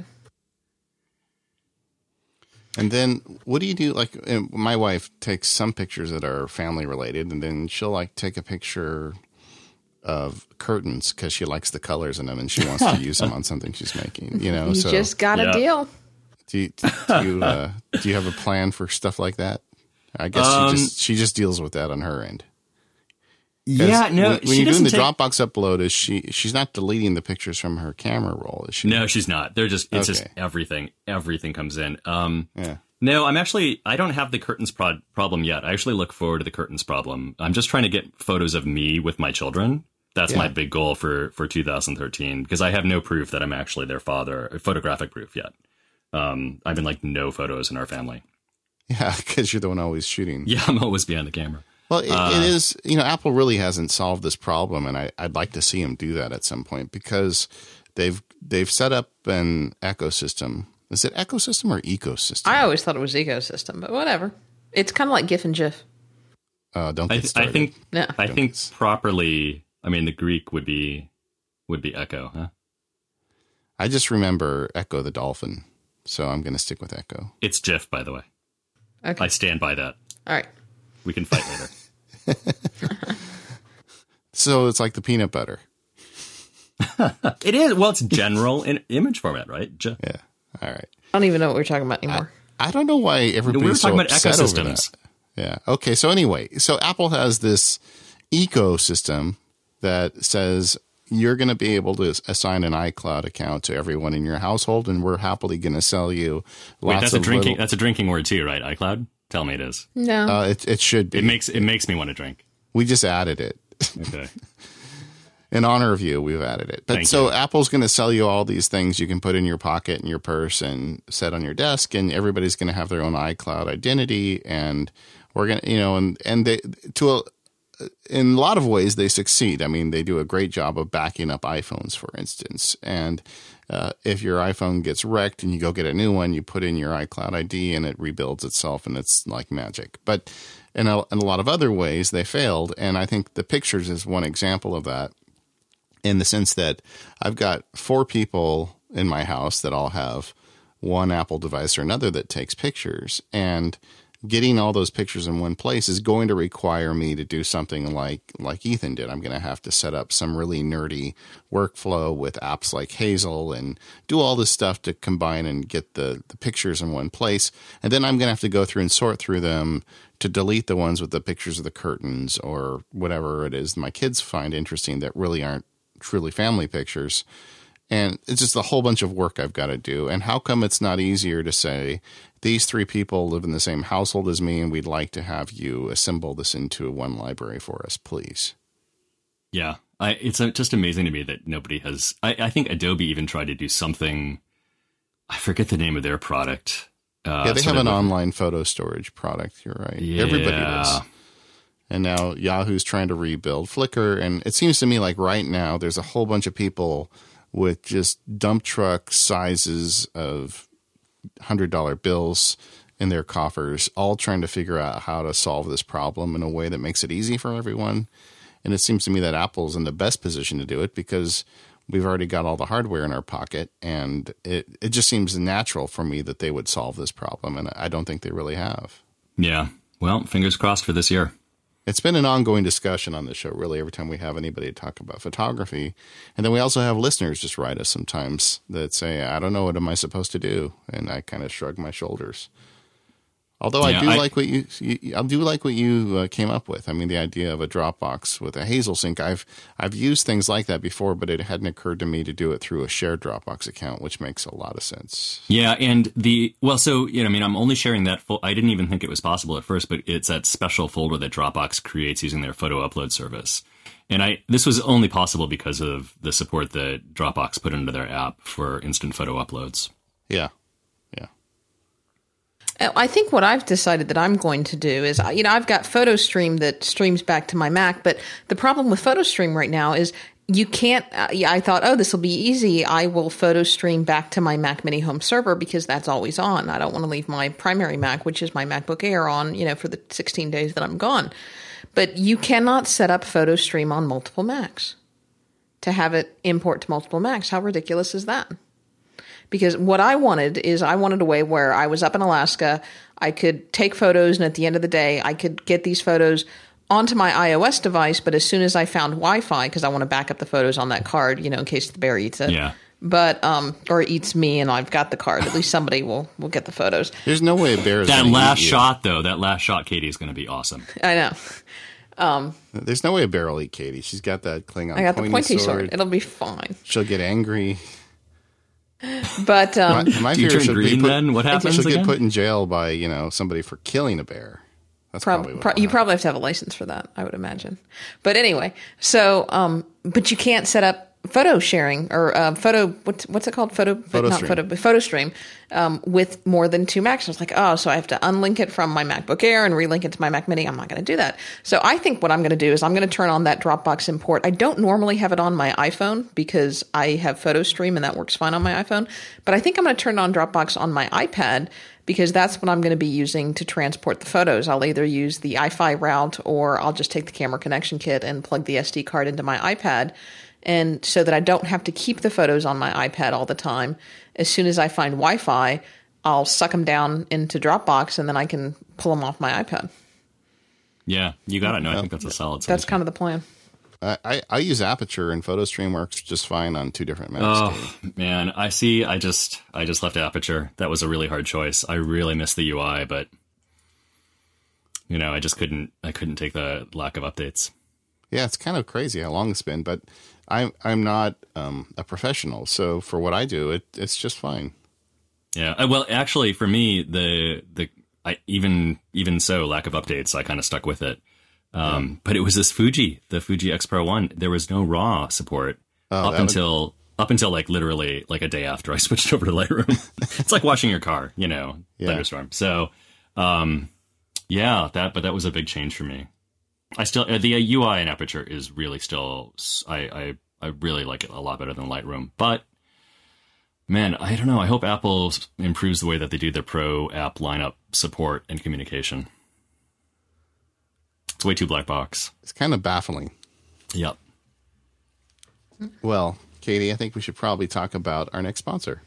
And then what do you do? Like my wife takes some pictures that are family related, and then she'll like take a picture of curtains because she likes the colors in them and she wants to use them on something she's making. You know, you so just got a deal. Do you do you, uh, do you have a plan for stuff like that? I guess um, she just she just deals with that on her end. Yeah, no. When, when you're doing the take... Dropbox upload, is she she's not deleting the pictures from her camera roll? Is she? No, she's not. They're just it's okay. just everything. Everything comes in. Um, yeah. No, I'm actually I don't have the curtains pro- problem yet. I actually look forward to the curtains problem. I'm just trying to get photos of me with my children that's yeah. my big goal for for 2013 because I have no proof that I'm actually their father, photographic proof yet. Um, I've been like no photos in our family. Yeah, because you're the one always shooting. Yeah, I'm always behind the camera. Well, it, uh, it is. You know, Apple really hasn't solved this problem, and I, I'd like to see them do that at some point because they've they've set up an ecosystem Is it ecosystem or ecosystem? I always thought it was ecosystem, but whatever. It's kind of like GIF and GIF. uh, don't I, th- I think Yeah. I think properly. I mean, the Greek would be would be echo. Huh? I just remember Ecco the dolphin, so I'm going to stick with Echo. It's Jeff, by the way. Okay. I stand by that. All right. We can fight later. So it's like the peanut butter. it is well, it's general in image format, right? Ge- Yeah. All right. I don't even know what we're talking about anymore. I don't know why everybody's we were so talking about upset over ecosystems. that. Yeah. Okay. So anyway, so Apple has this ecosystem that says you're going to be able to assign an iCloud account to everyone in your household, and we're happily going to sell you Wait, lots that's a drinking. little- That's a drinking word too, right? iCloud. Tell me it is. no. uh, it, it should be. It makes it makes me want to drink. we just added it. Okay. in honor of you, we've added it. But Thank so you. Apple's going to sell you all these things you can put in your pocket and your purse and set on your desk, and everybody's going to have their own iCloud identity, and we're going to, you know, and and they to a in a lot of ways they succeed. I mean, they do a great job of backing up iPhones, for instance, and. Uh, if your iPhone gets wrecked and you go get a new one, you put in your iCloud ID and it rebuilds itself, and it's like magic. But in a, in a lot of other ways, they failed, and I think the pictures is one example of that in the sense that I've got four people in my house that all have one Apple device or another that takes pictures. And getting all those pictures in one place is going to require me to do something like like Ethan did. I'm going to have to set up some really nerdy workflow with apps like Hazel and do all this stuff to combine and get the, the pictures in one place. And then I'm going to have to go through and sort through them to delete the ones with the pictures of the curtains or whatever it is my kids find interesting that really aren't truly family pictures. And it's just a whole bunch of work I've got to do. And how come it's not easier to say, these three people live in the same household as me, and we'd like to have you assemble this into one library for us, please? Yeah, I, it's uh just amazing to me that nobody has. I, I think Adobe even tried to do something. I forget the name of their product. Uh, yeah, they have an online photo storage product. You're right. Yeah. Everybody does. And now Yahoo's trying to rebuild Flickr. And it seems to me like right now there's a whole bunch of people with just dump truck sizes of $100 bills in their coffers, all trying to figure out how to solve this problem in a way that makes it easy for everyone. And it seems to me that Apple's in the best position to do it because we've already got all the hardware in our pocket. And it, it just seems natural for me that they would solve this problem. And I don't think they really have. Yeah. Well, fingers crossed for this year. It's been an ongoing discussion on the show, really, every time we have anybody talk about photography. And then we also have listeners just write us sometimes that say, I don't know, what am I supposed to do? And I kind of shrug my shoulders. Although I do I- like what you, you, I do like what you uh, came up with. I mean, the idea of a Dropbox with a Hazel sync. I've I've used things like that before, but it hadn't occurred to me to do it through a shared Dropbox account, which makes a lot of sense. Yeah, and the well, so you know, I mean, I'm only sharing that. Fo- I didn't even think it was possible at first, but it's that special folder that Dropbox creates using their photo upload service. And I this was only possible because of the support that Dropbox put into their app for instant photo uploads. Yeah, yeah. I think what I've decided that I'm going to do is, you know, I've got PhotoStream that streams back to my Mac, but the problem with PhotoStream right now is you can't. Uh, I thought, oh, this will be easy. I will PhotoStream back to my Mac Mini home server because that's always on. I don't want to leave my primary Mac, which is my MacBook Air, on, you know, for the 16 days that I'm gone. But you cannot set up PhotoStream on multiple Macs to have it import to multiple Macs. How ridiculous is that? Because what I wanted is I wanted a way where I was up in Alaska, I could take photos, and at the end of the day, I could get these photos onto my iOS device. But as soon as I found Wi-Fi, because I want to back up the photos on that card, you know, in case the bear eats it. Yeah. But um, or eats me, and I've got the card. At least somebody will will get the photos. There's no way a bear is That gonna eat last you. shot, though, that last shot, Katie, is going to be awesome. I know. Um, There's no way a bear will eat Katie. She's got that Klingon. I got the pointy pointy sword. sword. It'll be fine. She'll get angry. But um, My, my Do fear turn she'll be green put- then? What happens She'll again? get put in jail by you know somebody for killing a bear. That's Prob- probably what pro- you probably have to have a license for that, I would imagine. But anyway, so um, but you can't set up photo sharing or uh, photo what's what's it called photo Photo not stream. photo photo stream um, with more than two Macs. I was like, oh, so I have to unlink it from my MacBook Air and relink it to my Mac Mini. I'm not going to do that. So I think what I'm going to do is I'm going to turn on that Dropbox import. I don't normally have it on my iPhone because I have Photo Stream and that works fine on my iPhone. But I think I'm going to turn on Dropbox on my iPad because that's what I'm going to be using to transport the photos. I'll either use the Eye-Fi route or I'll just take the camera connection kit and plug the SD card into my iPad. And so that I don't have to keep the photos on my iPad all the time. As soon as I find Wi Fi, I'll suck them down into Dropbox and then I can pull them off my iPad. Yeah, you got it. No, I think that's a solid. That's kind of the plan. I, I, I use Aperture and PhotoStream works just fine on two different Macs. Oh man, I see. I just I just left Aperture. That was a really hard choice. I really miss the UI, but you know, I just couldn't. I couldn't take the lack of updates. Yeah, it's kind of crazy how long it's been, but I'm I'm not um, a professional, so for what I do, it it's just fine. Yeah. Uh, Well, actually, for me, the the I even even so lack of updates, I kind of stuck with it. Um, But it was this Fuji, the Fuji X Pro One. There was no RAW support Oh, up that would- until up until like literally like a day after I switched over to Lightroom. it's like washing your car, you know, Yeah. thunderstorm. So, um, yeah, that but that was a big change for me. I still uh, the UI in Aperture is really still I, I I really like it a lot better than Lightroom, but man, I don't know. I hope Apple improves the way that they do their pro app lineup support and communication. It's way too black box. It's kind of baffling. Yep. Well, Katie, I think we should probably talk about our next sponsor.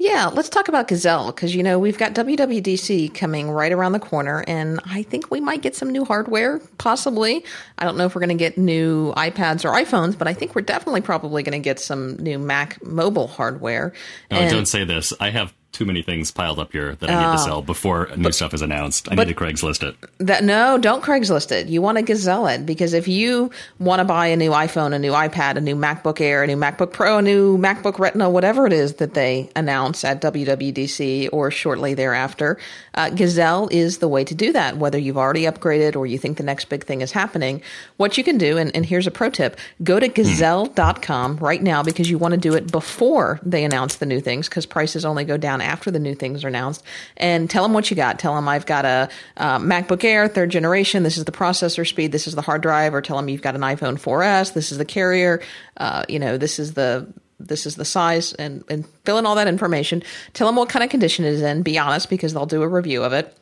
Yeah, let's talk about Gazelle because you know we've got WWDC coming right around the corner, and I think we might get some new hardware. Possibly, I don't know if we're going to get new iPads or iPhones, but I think we're definitely probably going to get some new Mac mobile hardware. No, And- don't say this. I have too many things piled up here that I need to sell before new stuff is announced. I need to Craigslist it. That no, don't Craigslist it. You want to gazelle it because if you want to buy a new iPhone, a new iPad, a new MacBook Air, a new MacBook Pro, a new MacBook Retina, whatever it is that they announce at WWDC or shortly thereafter, uh, Gazelle is the way to do that. Whether you've already upgraded or you think the next big thing is happening, what you can do, and, and here's a pro tip: go to Gazelle.com right now because you want to do it before they announce the new things because prices only go down after the new things are announced. And tell them what you got. Tell them I've got a uh, MacBook Air third generation. This is the processor speed. This is the hard drive. Or tell them you've got an iPhone 4S. This is the carrier. Uh, you know, this is the this is the size and, and fill in all that information. Tell them what kind of condition it is in. Be honest because they'll do a review of it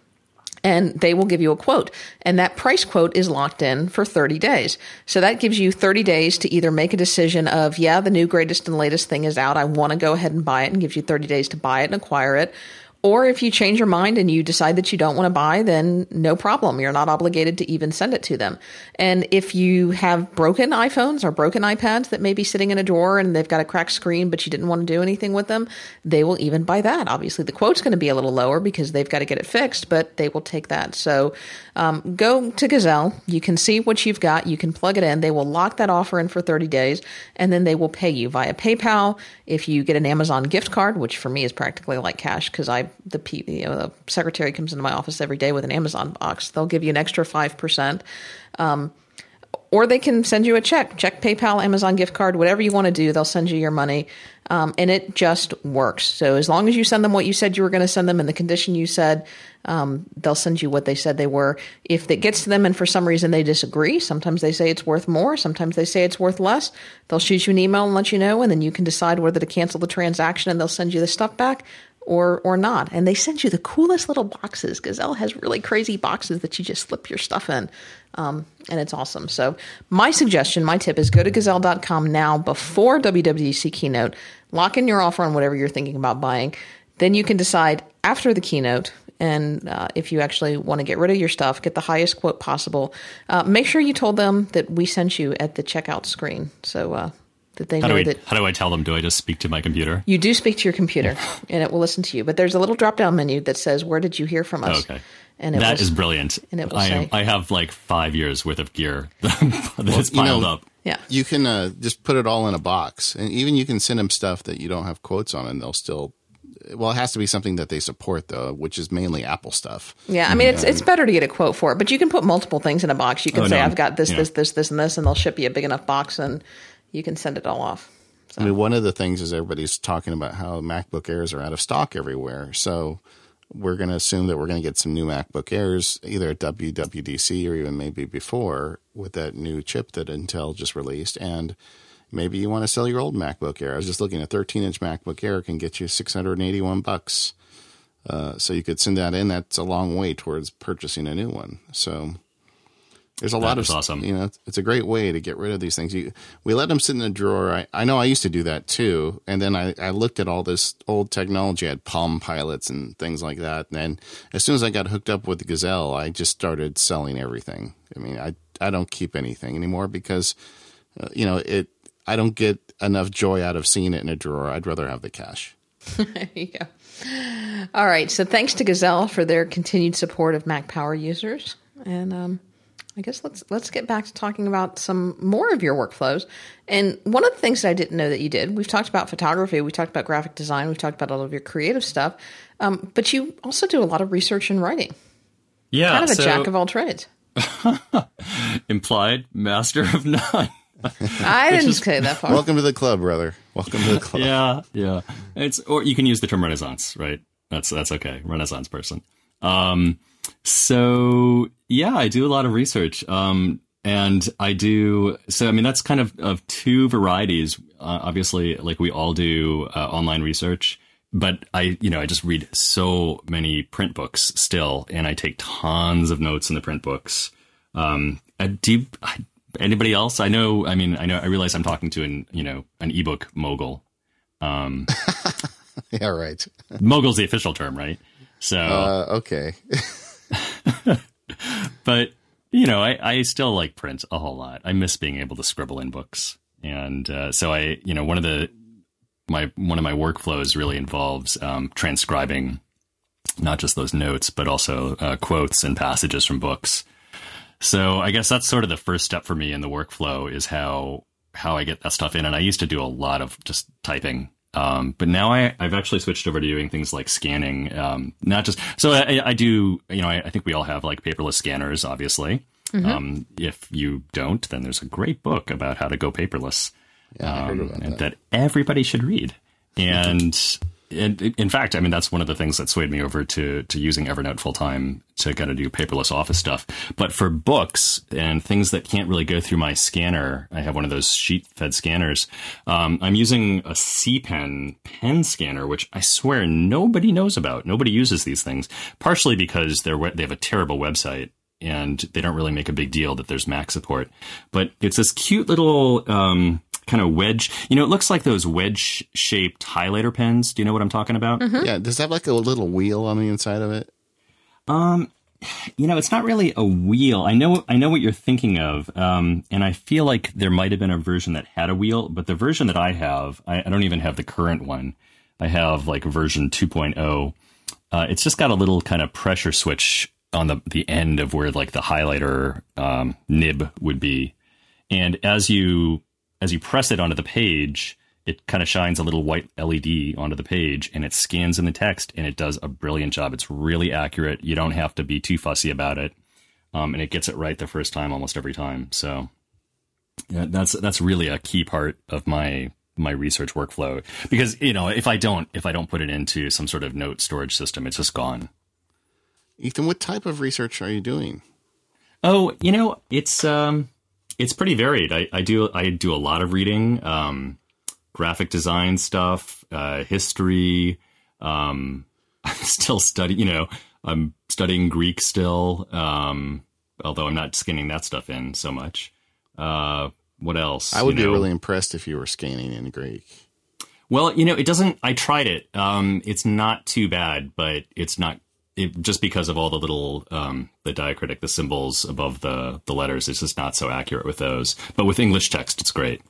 and they will give you a quote. And that price quote is locked in for 30 days. So that gives you 30 days to either make a decision of, yeah, the new greatest and latest thing is out. I want to go ahead and buy it and gives you 30 days to buy it and acquire it. Or if you change your mind and you decide that you don't want to buy, then no problem. You're not obligated to even send it to them. And if you have broken iPhones or broken iPads that may be sitting in a drawer and they've got a cracked screen, but you didn't want to do anything with them, they will even buy that. Obviously, the quote's going to be a little lower because they've got to get it fixed, but they will take that. So um, go to Gazelle. You can see what you've got. You can plug it in. They will lock that offer in for 30 days, and then they will pay you via PayPal. If you get an Amazon gift card, which for me is practically like cash because I the P, you know, the secretary comes into my office every day with an Amazon box. They'll give you an extra five percent. Um, or they can send you a check, check, PayPal, Amazon gift card, whatever you want to do. They'll send you your money, um, and it just works. So as long as you send them what you said you were going to send them in the condition you said, um, they'll send you what they said they were. If it gets to them and for some reason they disagree, sometimes they say it's worth more, sometimes they say it's worth less. They'll shoot you an email and let you know, and then you can decide whether to cancel the transaction, and they'll send you the stuff back or or not. And they send you the coolest little boxes. Gazelle has really crazy boxes that you just slip your stuff in. Um, and it's awesome. So my suggestion, my tip is go to gazelle.com now before WWDC keynote, lock in your offer on whatever you're thinking about buying. Then you can decide after the keynote and uh, if you actually want to get rid of your stuff, get the highest quote possible. Uh, make sure you told them that we sent you at the checkout screen. So uh, that they How know do I that how do I tell them? Do I just speak to my computer? you do speak to your computer and it will listen to you. But there's a little drop down menu that says, Where did you hear from us? Okay. And it That will, is brilliant. and it will I am, say- I have like five years worth of gear that's you know- piled up. Yeah. You can uh, just put it all in a box, and even you can send them stuff that you don't have quotes on, and they'll still. Well, it has to be something that they support, though, which is mainly Apple stuff. Yeah, I mean it's it's better to get a quote for it, but you can put multiple things in a box. You can Oh, say no. I've got this, Yeah. this, this, this, and this, and they'll ship you a big enough box, and you can send it all off. I mean, one of the things is everybody's talking about how MacBook Airs are out of stock everywhere. So we're going to assume that we're going to get some new MacBook Airs either at WWDC or even maybe before with that new chip that Intel just released. And maybe you want to sell your old MacBook Air. I was just looking at 13 inch MacBook Air can get you 681 bucks. Uh, so you could send that in. That's a long way towards purchasing a new one. So there's a That lot of awesome. You know, it's a great way to get rid of these things. You, we let them sit in the drawer. I, I know I used to do that too. And then I, I looked at all this old technology. I had Palm Pilots and things like that. And then as soon as I got hooked up with the Gazelle, I just started selling everything. I mean, I I don't keep anything anymore because uh, you know it. I don't get enough joy out of seeing it in a drawer. I'd rather have the cash. Go. All right. So thanks to Gazelle for their continued support of Mac Power users. And um, I guess let's let's get back to talking about some more of your workflows. And one of the things that I didn't know that you did, we've talked about photography, we talked about graphic design, we've talked about all of your creative stuff, um, but you also do a lot of research and writing. Yeah, Kind of a so jack of all trades. implied master of none. I didn't say that far. Welcome to the club, brother. Welcome to the club. yeah, yeah. It's or you can use the term Renaissance, right? That's that's okay. Renaissance person. Um, so yeah, I do a lot of research. Um, and I do so. I mean, that's kind of of two varieties. Uh, obviously, like we all do uh, online research, but I, you know, I just read so many print books still, and I take tons of notes in the print books. Um, uh, do you, I, anybody else? I know. I mean, I know. I realize I'm talking to an you know an ebook mogul. Um, Yeah, right. mogul's the official term, right? So, Uh, okay. but you know, I, I still like print a whole lot. I miss being able to scribble in books, and uh, so I, you know, one of the my one of my workflows really involves um, transcribing not just those notes, but also uh, quotes and passages from books. So I guess that's sort of the first step for me in the workflow is how how I get that stuff in. And I used to do a lot of just typing. Um, but now I, I've actually switched over to doing things like scanning, um, not just, so I, I do, you know, I, I think we all have like paperless scanners, obviously. Um, if you don't, then there's a great book about how to go paperless Yeah, um, and that. that everybody should read. And, in fact, I mean, that's one of the things that swayed me over to, to using Evernote full time to kind of do paperless office stuff. But for books and things that can't really go through my scanner, I have one of those sheet fed scanners. Um, I'm using a C Pen pen scanner, which I swear nobody knows about. Nobody uses these things, partially because they're, they have a terrible website and they don't really make a big deal that there's Mac support. But it's this cute little um, kind of wedge. You know, it looks like those wedge shaped highlighter pens. Do you know what I'm talking about? Yeah, does that have like a little wheel on the inside of it? Um, you know, it's not really a wheel. I know, I know what you're thinking of, um, and I feel like there might have been a version that had a wheel, but the version that I have, I, I don't even have the current one. I have like version 2.0. Uh, it's just got a little kind of pressure switch on the the end of where like the highlighter um, nib would be, and as you as you press it onto the page, it kind of shines a little white LED onto the page and it scans in the text and it does a brilliant job. It's really accurate. You don't have to be too fussy about it. Um, and it gets it right the first time almost every time. So yeah, that's that's really a key part of my my research workflow because you know if I don't if I don't put it into some sort of note storage system, it's just gone. Ethan, what type of research are you doing? Oh, you know, it's um, it's pretty varied. I, I do I do a lot of reading, um, graphic design stuff, uh, history. Um, I'm still studying. You know, I'm studying Greek still. Um, although I'm not scanning that stuff in so much. Uh, what else? I would You be really impressed if you were scanning in Greek. Well, you know, it doesn't. I tried it. Um, it's not too bad, but it's not. It, just because of all the little um, the diacritic, the symbols above the the letters, it's just not so accurate with those. But with English text, it's great.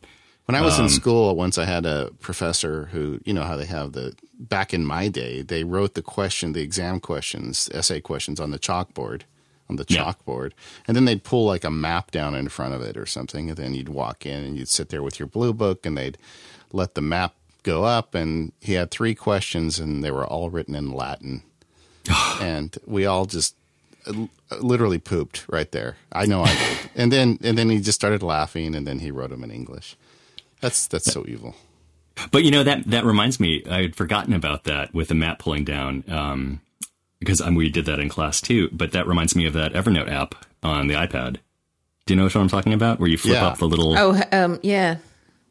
When I was Um, in school, once I had a professor who, you know, how they have the back in my day, they wrote the question, the exam questions, essay questions on the chalkboard, on the Yeah. chalkboard, and then they'd pull like a map down in front of it or something, and then you'd walk in and you'd sit there with your blue book, and they'd let the map go up, and he had three questions, and they were all written in Latin, and we all just uh, literally pooped right there. I know I did, and then and then he just started laughing, and then he wrote them in English. That's that's so evil. But you know that that reminds me, I had forgotten about that with the map pulling down. Um, because um, we did that in class too. But that reminds me of that Evernote app on the iPad. Do you know what I'm talking about? Where you flip Yeah. up the little. Oh, um, yeah.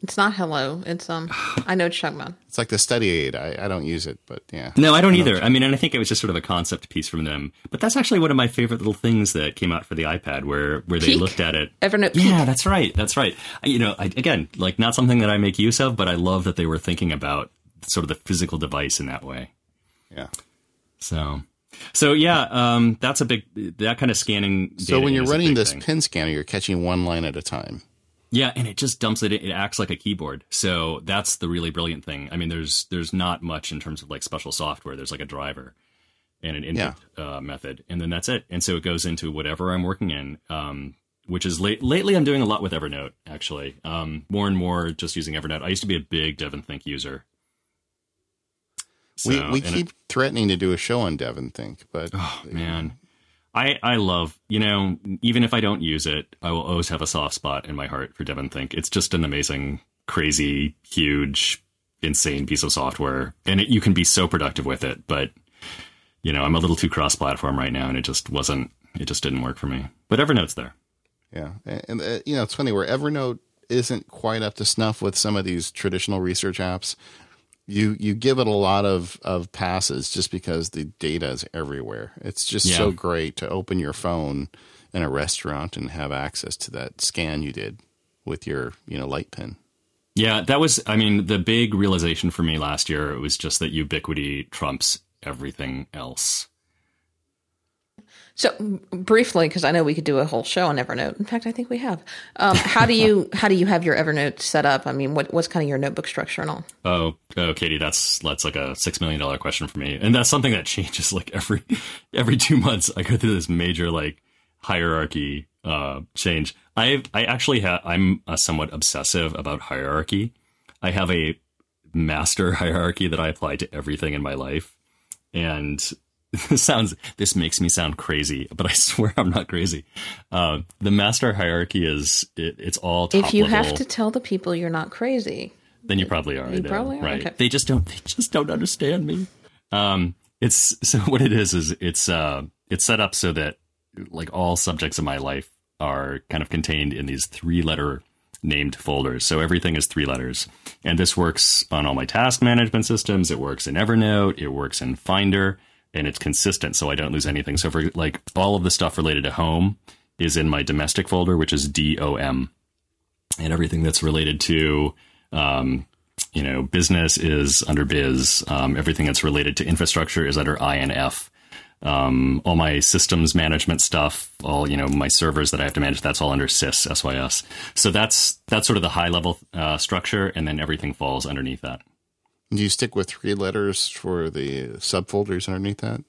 It's not hello. It's um. I know what you're. It's like the study aid. I, I don't use it, but yeah. No, I don't either. I mean, and I think it was just sort of a concept piece from them. But that's actually one of my favorite little things that came out for the iPad, where where they Peek? looked at it. Evernote Peek. Yeah, that's right. That's right. I- You know, I, again, like not something that I make use of, but I love that they were thinking about sort of the physical device in that way. Yeah. So, so yeah, um, that's a big that kind of scanning. So when you're running this thing. pin scanner, you're catching one line at a time. Yeah, and it just dumps it. It acts like a keyboard. So that's the really brilliant thing. I mean, there's there's not much in terms of like special software. There's like a driver and an input uh, method, and then that's it. And so it goes into whatever I'm working in. Um, which is late, lately I'm doing a lot with Evernote. Actually, um, more and more just using Evernote. I used to be a big DEVONthink user. we So- we and keep threatening to do a show on DEVONthink, but Oh man. I, I love, you know, even if I don't use it, I will always have a soft spot in my heart for DEVONthink. It's just an amazing, crazy, huge, insane piece of software. And it, you can be so productive with it. But, you know, I'm a little too cross platform right now and it just wasn't, it just didn't work for me. But Evernote's there. yeah, and, uh, you know it's funny where Evernote isn't quite up to snuff with some of these traditional research apps. You you give it a lot of of passes just because the data is everywhere. It's just Yeah. so great to open your phone in a restaurant and have access to that scan you did with your you know light pen. Yeah, that was, I mean, the big realization for me last year was just that ubiquity trumps everything else. So briefly, because I know we could do a whole show on Evernote. In fact, I think we have. Um, how do you how do you have your Evernote set up? I mean, what what's kind of your notebook structure and all? Oh, oh, Katie, that's that's like a six million dollar question for me, and that's something that changes like every every two months. I go through this major like hierarchy uh, change. I I actually have I'm uh, somewhat obsessive about hierarchy. I have a master hierarchy that I apply to everything in my life, and this sounds this makes me sound crazy, but I swear I'm not crazy. Uh, the master hierarchy is it, it's all top If you level have to tell the people you're not crazy, then you probably are. You probably are, right? okay. They just don't. They just don't understand me. Um, it's so what it is is it's uh it's set up so that like all subjects of my life are kind of contained in these three letter named folders. So everything is three letters, and this works on all my task management systems. It works in Evernote. It works in Finder, and it's consistent, so I don't lose anything. So for like all of the stuff related to home is in my domestic folder, which is DOM and everything that's related to um, you know business is under biz. Um, everything that's related to infrastructure is under inf um, all my systems management stuff all you know my servers that i have to manage that's all under sys sys so that's that's sort of the high level uh, structure and then everything falls underneath that Do you stick with three letters for the subfolders underneath that?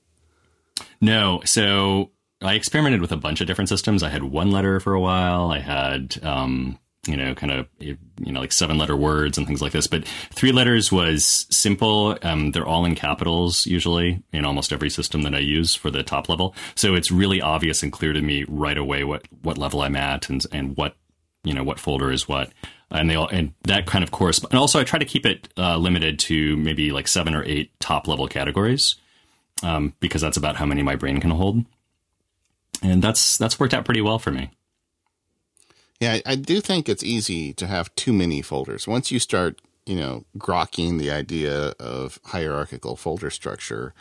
No. So I experimented with a bunch of different systems. I had one letter for a while. I had, um, you know, kind of, you know, like seven letter words and things like this. But three letters was simple. Um, they're all in capitals usually in almost every system that I use for the top level. So it's really obvious and clear to me right away what, what level I'm at and, and what, you know, what folder is what. And they all, and that kind of course. And also I try to keep it uh, limited to maybe like seven or eight top level categories um, because that's about how many my brain can hold. And that's that's worked out pretty well for me. Yeah, I, do think it's easy to have too many folders. Once you start, you know, grokking the idea of hierarchical folder structure,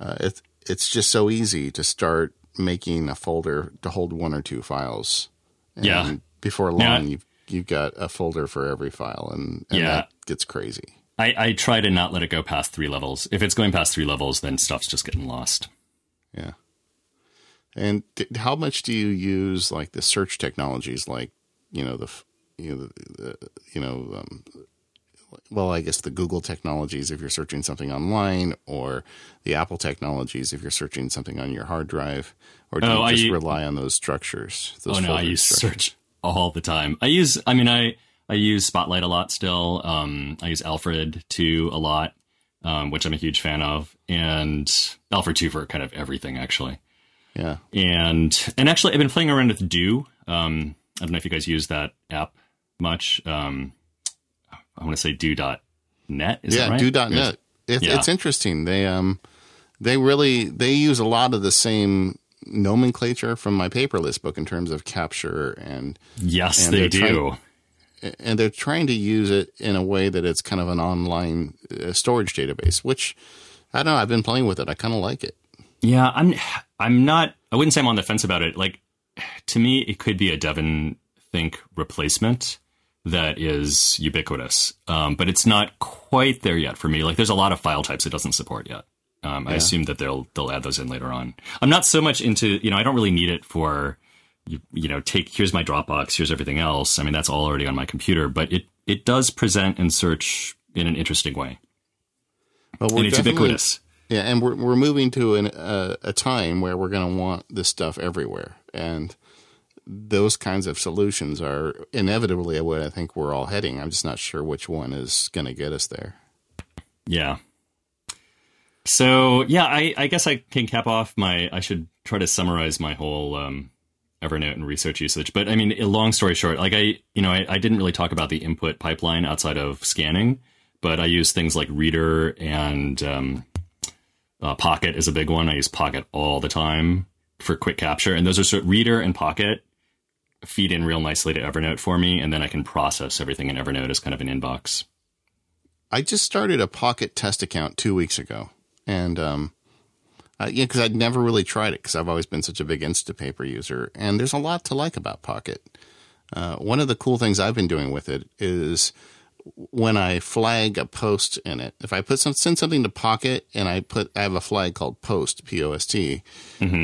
uh, it's it's just so easy to start making a folder to hold one or two files. And Yeah. Before long, Yeah. you've you've got a folder for every file, and, and Yeah. that gets crazy. I, I try to not let it go past three levels. If it's going past three levels, then stuff's just getting lost. Yeah. And th- how much do you use like the search technologies, like you know the you know the, the you know um, well I guess the Google technologies if you're searching something online, or the Apple technologies if you're searching something on your hard drive, or do Oh, you just u- rely on those structures? Those oh no, I use structures? search all the time. I use, I mean, I I use Spotlight a lot still. Um, I use Alfred too a lot, um, which I'm a huge fan of, and Alfred two for kind of everything actually. Yeah. and and actually I've been playing around with Doo. Um, I don't know if you guys use that app much. Um, I want to say Doo dot .net. Is yeah, right? doo .net. It's, Yeah. it's interesting. They um they really they use a lot of the same nomenclature from my paperless book in terms of capture and Yes, and they they're do. trying- and they're trying to use it in a way that it's kind of an online uh, storage database, which I don't know. I've been playing with it. I kind of like it. Yeah, I'm. I'm not. I wouldn't say I'm on the fence about it. Like, to me, it could be a Devon Think replacement that is ubiquitous, um, but it's not quite there yet for me. Like, there's a lot of file types it doesn't support yet. Um, I assume that they'll they'll add those in later on. I'm not so much into you know I don't really need it for you, you know take here's my Dropbox here's everything else. I mean that's all already on my computer, but it it does present and search in an interesting way, But and it's ubiquitous. Yeah, and we're we're moving to an, uh, a time where we're going to want this stuff everywhere, and those kinds of solutions are inevitably what I think we're all heading. I'm just not sure which one is going to get us there. Yeah. So yeah, I, I guess I can cap off my. I should try to summarize my whole um, Evernote and research usage. But I mean, long story short, like I, you know, I, I didn't really talk about the input pipeline outside of scanning, but I use things like Reader and um, uh, Pocket is a big one. I use Pocket all the time for quick capture, and those are sort Reader and Pocket feed in real nicely to Evernote for me, and then I can process everything in Evernote as kind of an inbox. I just started a Pocket test account two weeks ago, and um, uh, yeah, because I'd never really tried it because I've always been such a big Instapaper user, and there's a lot to like about Pocket. Uh, one of the cool things I've been doing with it is when I flag a post in it, if I put some send something to Pocket and I put I have a flag called Post P O S T,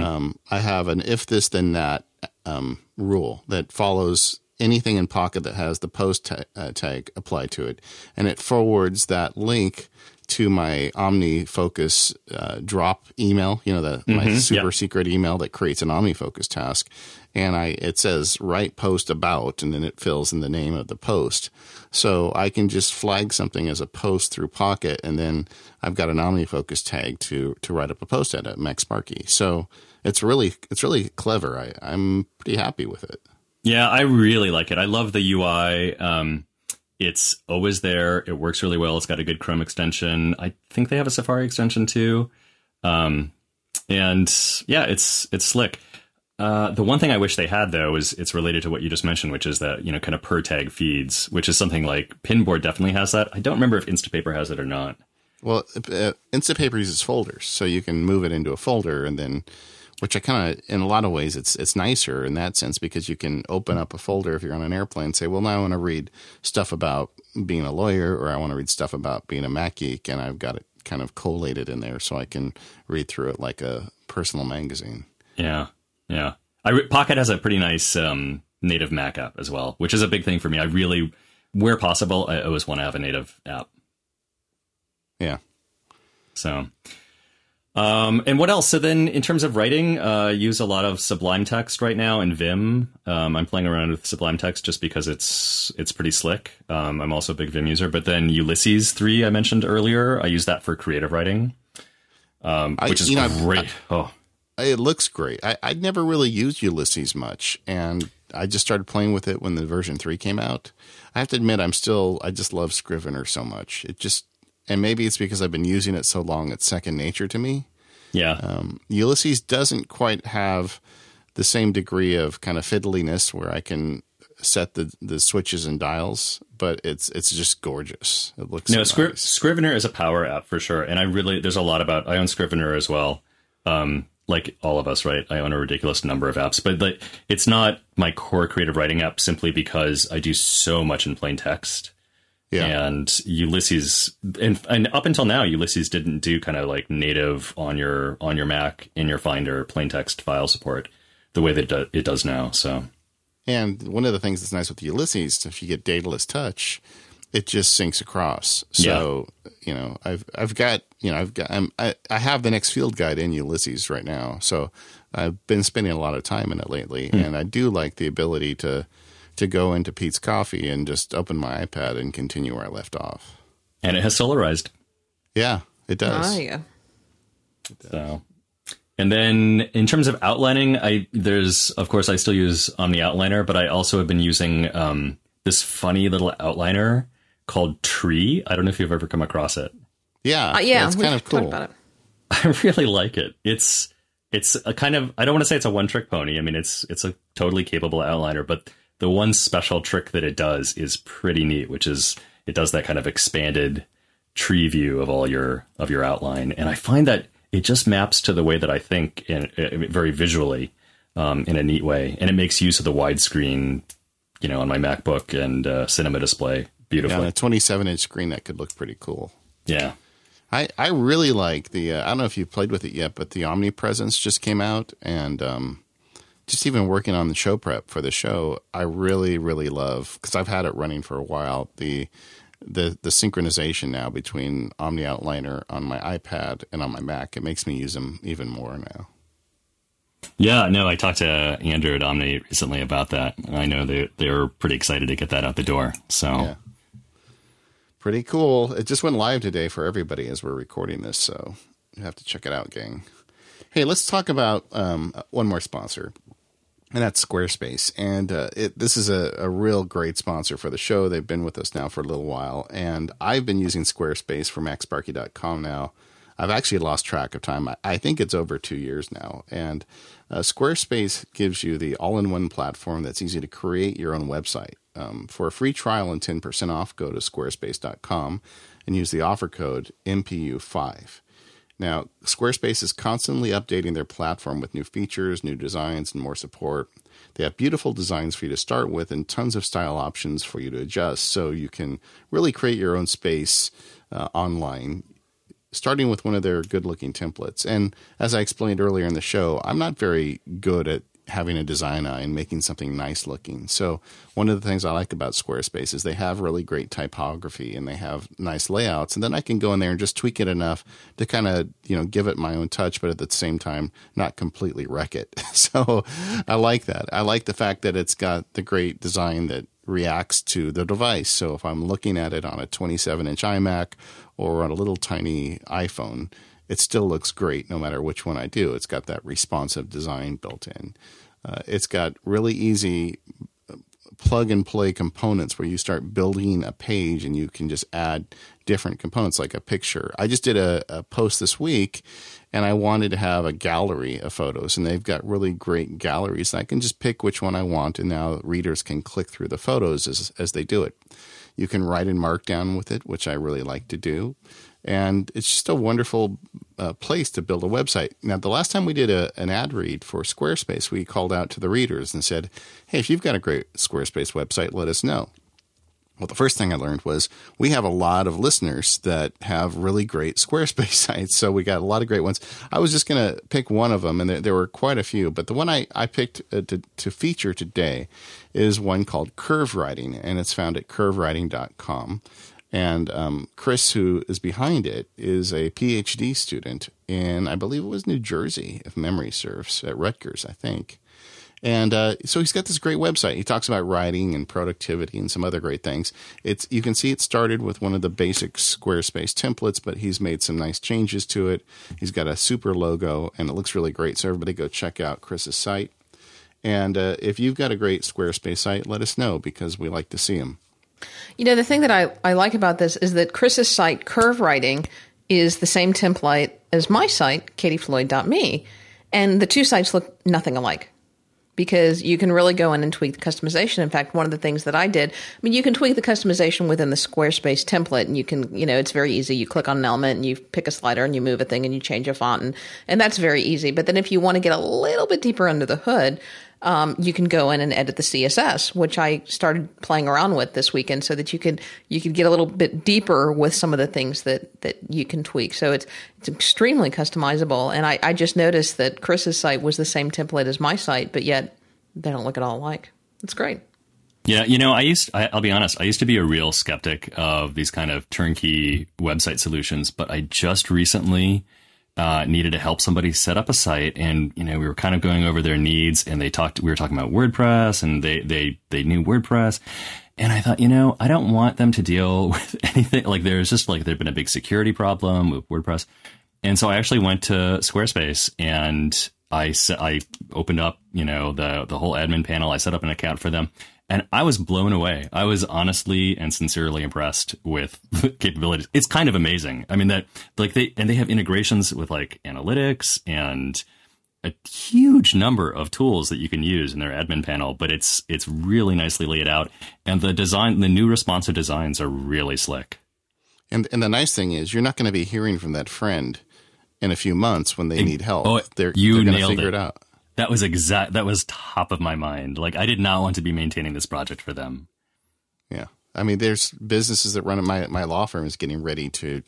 um, I have an if this then that um, rule that follows anything in Pocket that has the post ta- uh, tag applied to it, and it forwards that link to my OmniFocus uh, drop email. You know, the my super yeah. secret email that creates an OmniFocus task, and I it says write post about, and then it fills in the name of the post. So I can just flag something as a post through Pocket, and then I've got an OmniFocus tag to to write up a post at it, MacSparky. So it's really it's really clever. I, I'm pretty happy with it. Yeah, I really like it. I love the UI. Um, it's always there. It works really well. It's got a good Chrome extension. I think they have a Safari extension too. Um, and yeah, it's it's slick. Uh, the one thing I wish they had though is it's related to what you just mentioned, which is that you know kind of per tag feeds, which is something like Pinboard definitely has that. I don't remember if Instapaper has it or not. Well, uh, Instapaper uses folders, so you can move it into a folder, and then, which I kind of, in a lot of ways, it's it's nicer in that sense because you can open up a folder if you're on an airplane, and say, well, now I want to read stuff about being a lawyer, or I want to read stuff about being a Mac geek, and I've got it kind of collated in there, so I can read through it like a personal magazine. Yeah, yeah. I re- Pocket has a pretty nice um, native Mac app as well, which is a big thing for me. I really, where possible, I always want to have a native app. Yeah. So, um, and what else? So then, in terms of writing, uh, I use a lot of Sublime Text right now in Vim. Um, I'm playing around with Sublime Text just because it's it's pretty slick. Um, I'm also a big Vim user. But then Ulysses three I mentioned earlier, I use that for creative writing, um, I- which is know, great. oh, It looks great. I, I'd never really used Ulysses much, and I just started playing with it when the version three came out. I have to admit, I'm still I just love Scrivener so much. It just and maybe it's because I've been using it so long; it's second nature to me. yeah. Um, Ulysses doesn't quite have the same degree of kind of fiddliness where I can set the the switches and dials, but it's it's just gorgeous. It looks No, so Scri- nice. Scrivener is a power app for sure, and I really there's a lot about. I own Scrivener as well, um, like all of us, right? I own a ridiculous number of apps, but like it's not my core creative writing app simply because I do so much in plain text. Yeah. And Ulysses, and, and up until now, Ulysses didn't do kind of like native on your on your Mac in your Finder plain text file support the way that it do- it does now. So And one of the things that's nice with Ulysses, if you get Daedalus Touch, it just syncs across. So you know, I've I've got you know I've got I'm, I I have the next field guide in Ulysses right now. So I've been spending a lot of time in it lately, hmm. and I do like the ability to to go into Peet's Coffee and just open my iPad and continue where I left off. and it has solarized. Yeah, it does. Ah, yeah. So, and then in terms of outlining, I there's of course I still use Omni Outliner, but I also have been using um, this funny little outliner called Tree. I don't know if you've ever come across it. Yeah, Uh, yeah, it's kind of cool. about it. I really like it. It's it's a kind of I don't want to say it's a one trick pony. I mean it's it's a totally capable outliner, but the one special trick that it does is pretty neat, which is it does that kind of expanded tree view of all your of your outline, and I find that it just maps to the way that I think in, in very visually um, in a neat way, and it makes use of the widescreen, you know, on my MacBook and uh, Cinema display Yeah, beautifully. on a 27 inch screen that could look pretty cool. Yeah. I, I really like the. Uh, I don't know if you've played with it yet, but the Omnipresence just came out, and um, just even working on the show prep for the show, I really really love because I've had it running for a while. The the the synchronization now between Omni Outliner on my iPad and on my Mac, it makes me use them even more now. Yeah, no, I talked to Andrew at Omni recently about that. I know they they're pretty excited to get that out the door. So Yeah. Pretty cool. It just went live today for everybody as we're recording this, so you have to check it out, gang. Hey, let's talk about um, one more sponsor, and that's Squarespace. And uh, it, this is a, a real great sponsor for the show. They've been with us now for a little while, and I've been using Squarespace for MacSparky.com now. I've actually lost track of time. I, I think it's over two years now. And uh, Squarespace gives you the all in one platform that's easy to create your own website. Um, for a free trial and 10% off, go to squarespace.com and use the offer code MPU5. Now, Squarespace is constantly updating their platform with new features, new designs, and more support. They have beautiful designs for you to start with and tons of style options for you to adjust so you can really create your own space uh, online starting with one of their good looking templates. And as I explained earlier in the show, I'm not very good at having a design eye and making something nice looking. So one of the things I like about Squarespace is they have really great typography and they have nice layouts. And then I can go in there and just tweak it enough to kind of, you know, give it my own touch, but at the same time, not completely wreck it. So I like that. I like the fact that it's got the great design that reacts to the device. So if I'm looking at it on a 27 inch iMac or on a little tiny iPhone, it still looks great no matter which one I do. It's got that responsive design built in. Uh, it's got really easy plug and play components where you start building a page and you can just add different components like a picture. I just did a, a post this week and I wanted to have a gallery of photos and they've got really great galleries. And I can just pick which one I want and now readers can click through the photos as, as they do it. You can write in Markdown with it, which I really like to do. And it's just a wonderful uh, place to build a website. Now, the last time we did a, an ad read for Squarespace, we called out to the readers and said, hey, if you've got a great Squarespace website, let us know. Well, the first thing I learned was we have a lot of listeners that have really great Squarespace sites. So we got a lot of great ones. I was just going to pick one of them, and there, there, were quite a few. But the one I, I picked uh, to, to feature today is one called Curve Writing, and it's found at curvewriting.com. And um, Chris, who is behind it, is a PhD student in, I believe it was New Jersey, if memory serves, at Rutgers, I think. And uh, so he's got this great website. He talks about writing and productivity and some other great things. It's you can see it started with one of the basic Squarespace templates, but he's made some nice changes to it. He's got a super logo, and it looks really great. So everybody go check out Chris's site. And uh, if you've got a great Squarespace site, let us know because we like to see them. You know, the thing that I, I like about this is that Chris's site, Curve Writing, is the same template as my site, katiefloyd.me. And the two sites look nothing alike because you can really go in and tweak the customization. In fact, one of the things that I did, I mean, you can tweak the customization within the Squarespace template and you can, you know, it's very easy. You click on an element and you pick a slider and you move a thing and you change a font and, and that's very easy. But then if you want to get a little bit deeper under the hood, um, you can go in and edit the CSS, which I started playing around with this weekend, so that you could you could get a little bit deeper with some of the things that that you can tweak. So it's it's extremely customizable, and I, I just noticed that Chris's site was the same template as my site, but yet they don't look at all alike. It's great. Yeah, you know, I used I, will be honest, I used to be a real skeptic of these kind of turnkey website solutions, but I just recently uh, needed to help somebody set up a site, and you know we were kind of going over their needs, and they talked. We were talking about WordPress, and they they they knew WordPress, and I thought, you know, I don't want them to deal with anything like there's just like there'd been a big security problem with WordPress, and so I actually went to Squarespace and I I opened up you know the the whole admin panel. I set up an account for them, And I was blown away. I was honestly and sincerely impressed with the capabilities. It's kind of amazing. I mean that like they and they have integrations with like analytics and a huge number of tools that you can use in their admin panel, but it's it's really nicely laid out and the design the new responsive designs are really slick. And and the nice thing is you're not going to be hearing from that friend in a few months when they need help. Oh, they're, you they're going to figure it. it out. That was exact. That was top of my mind. Like I did not want to be maintaining this project for them. Yeah. I mean, there's businesses that run my my law firm is getting ready to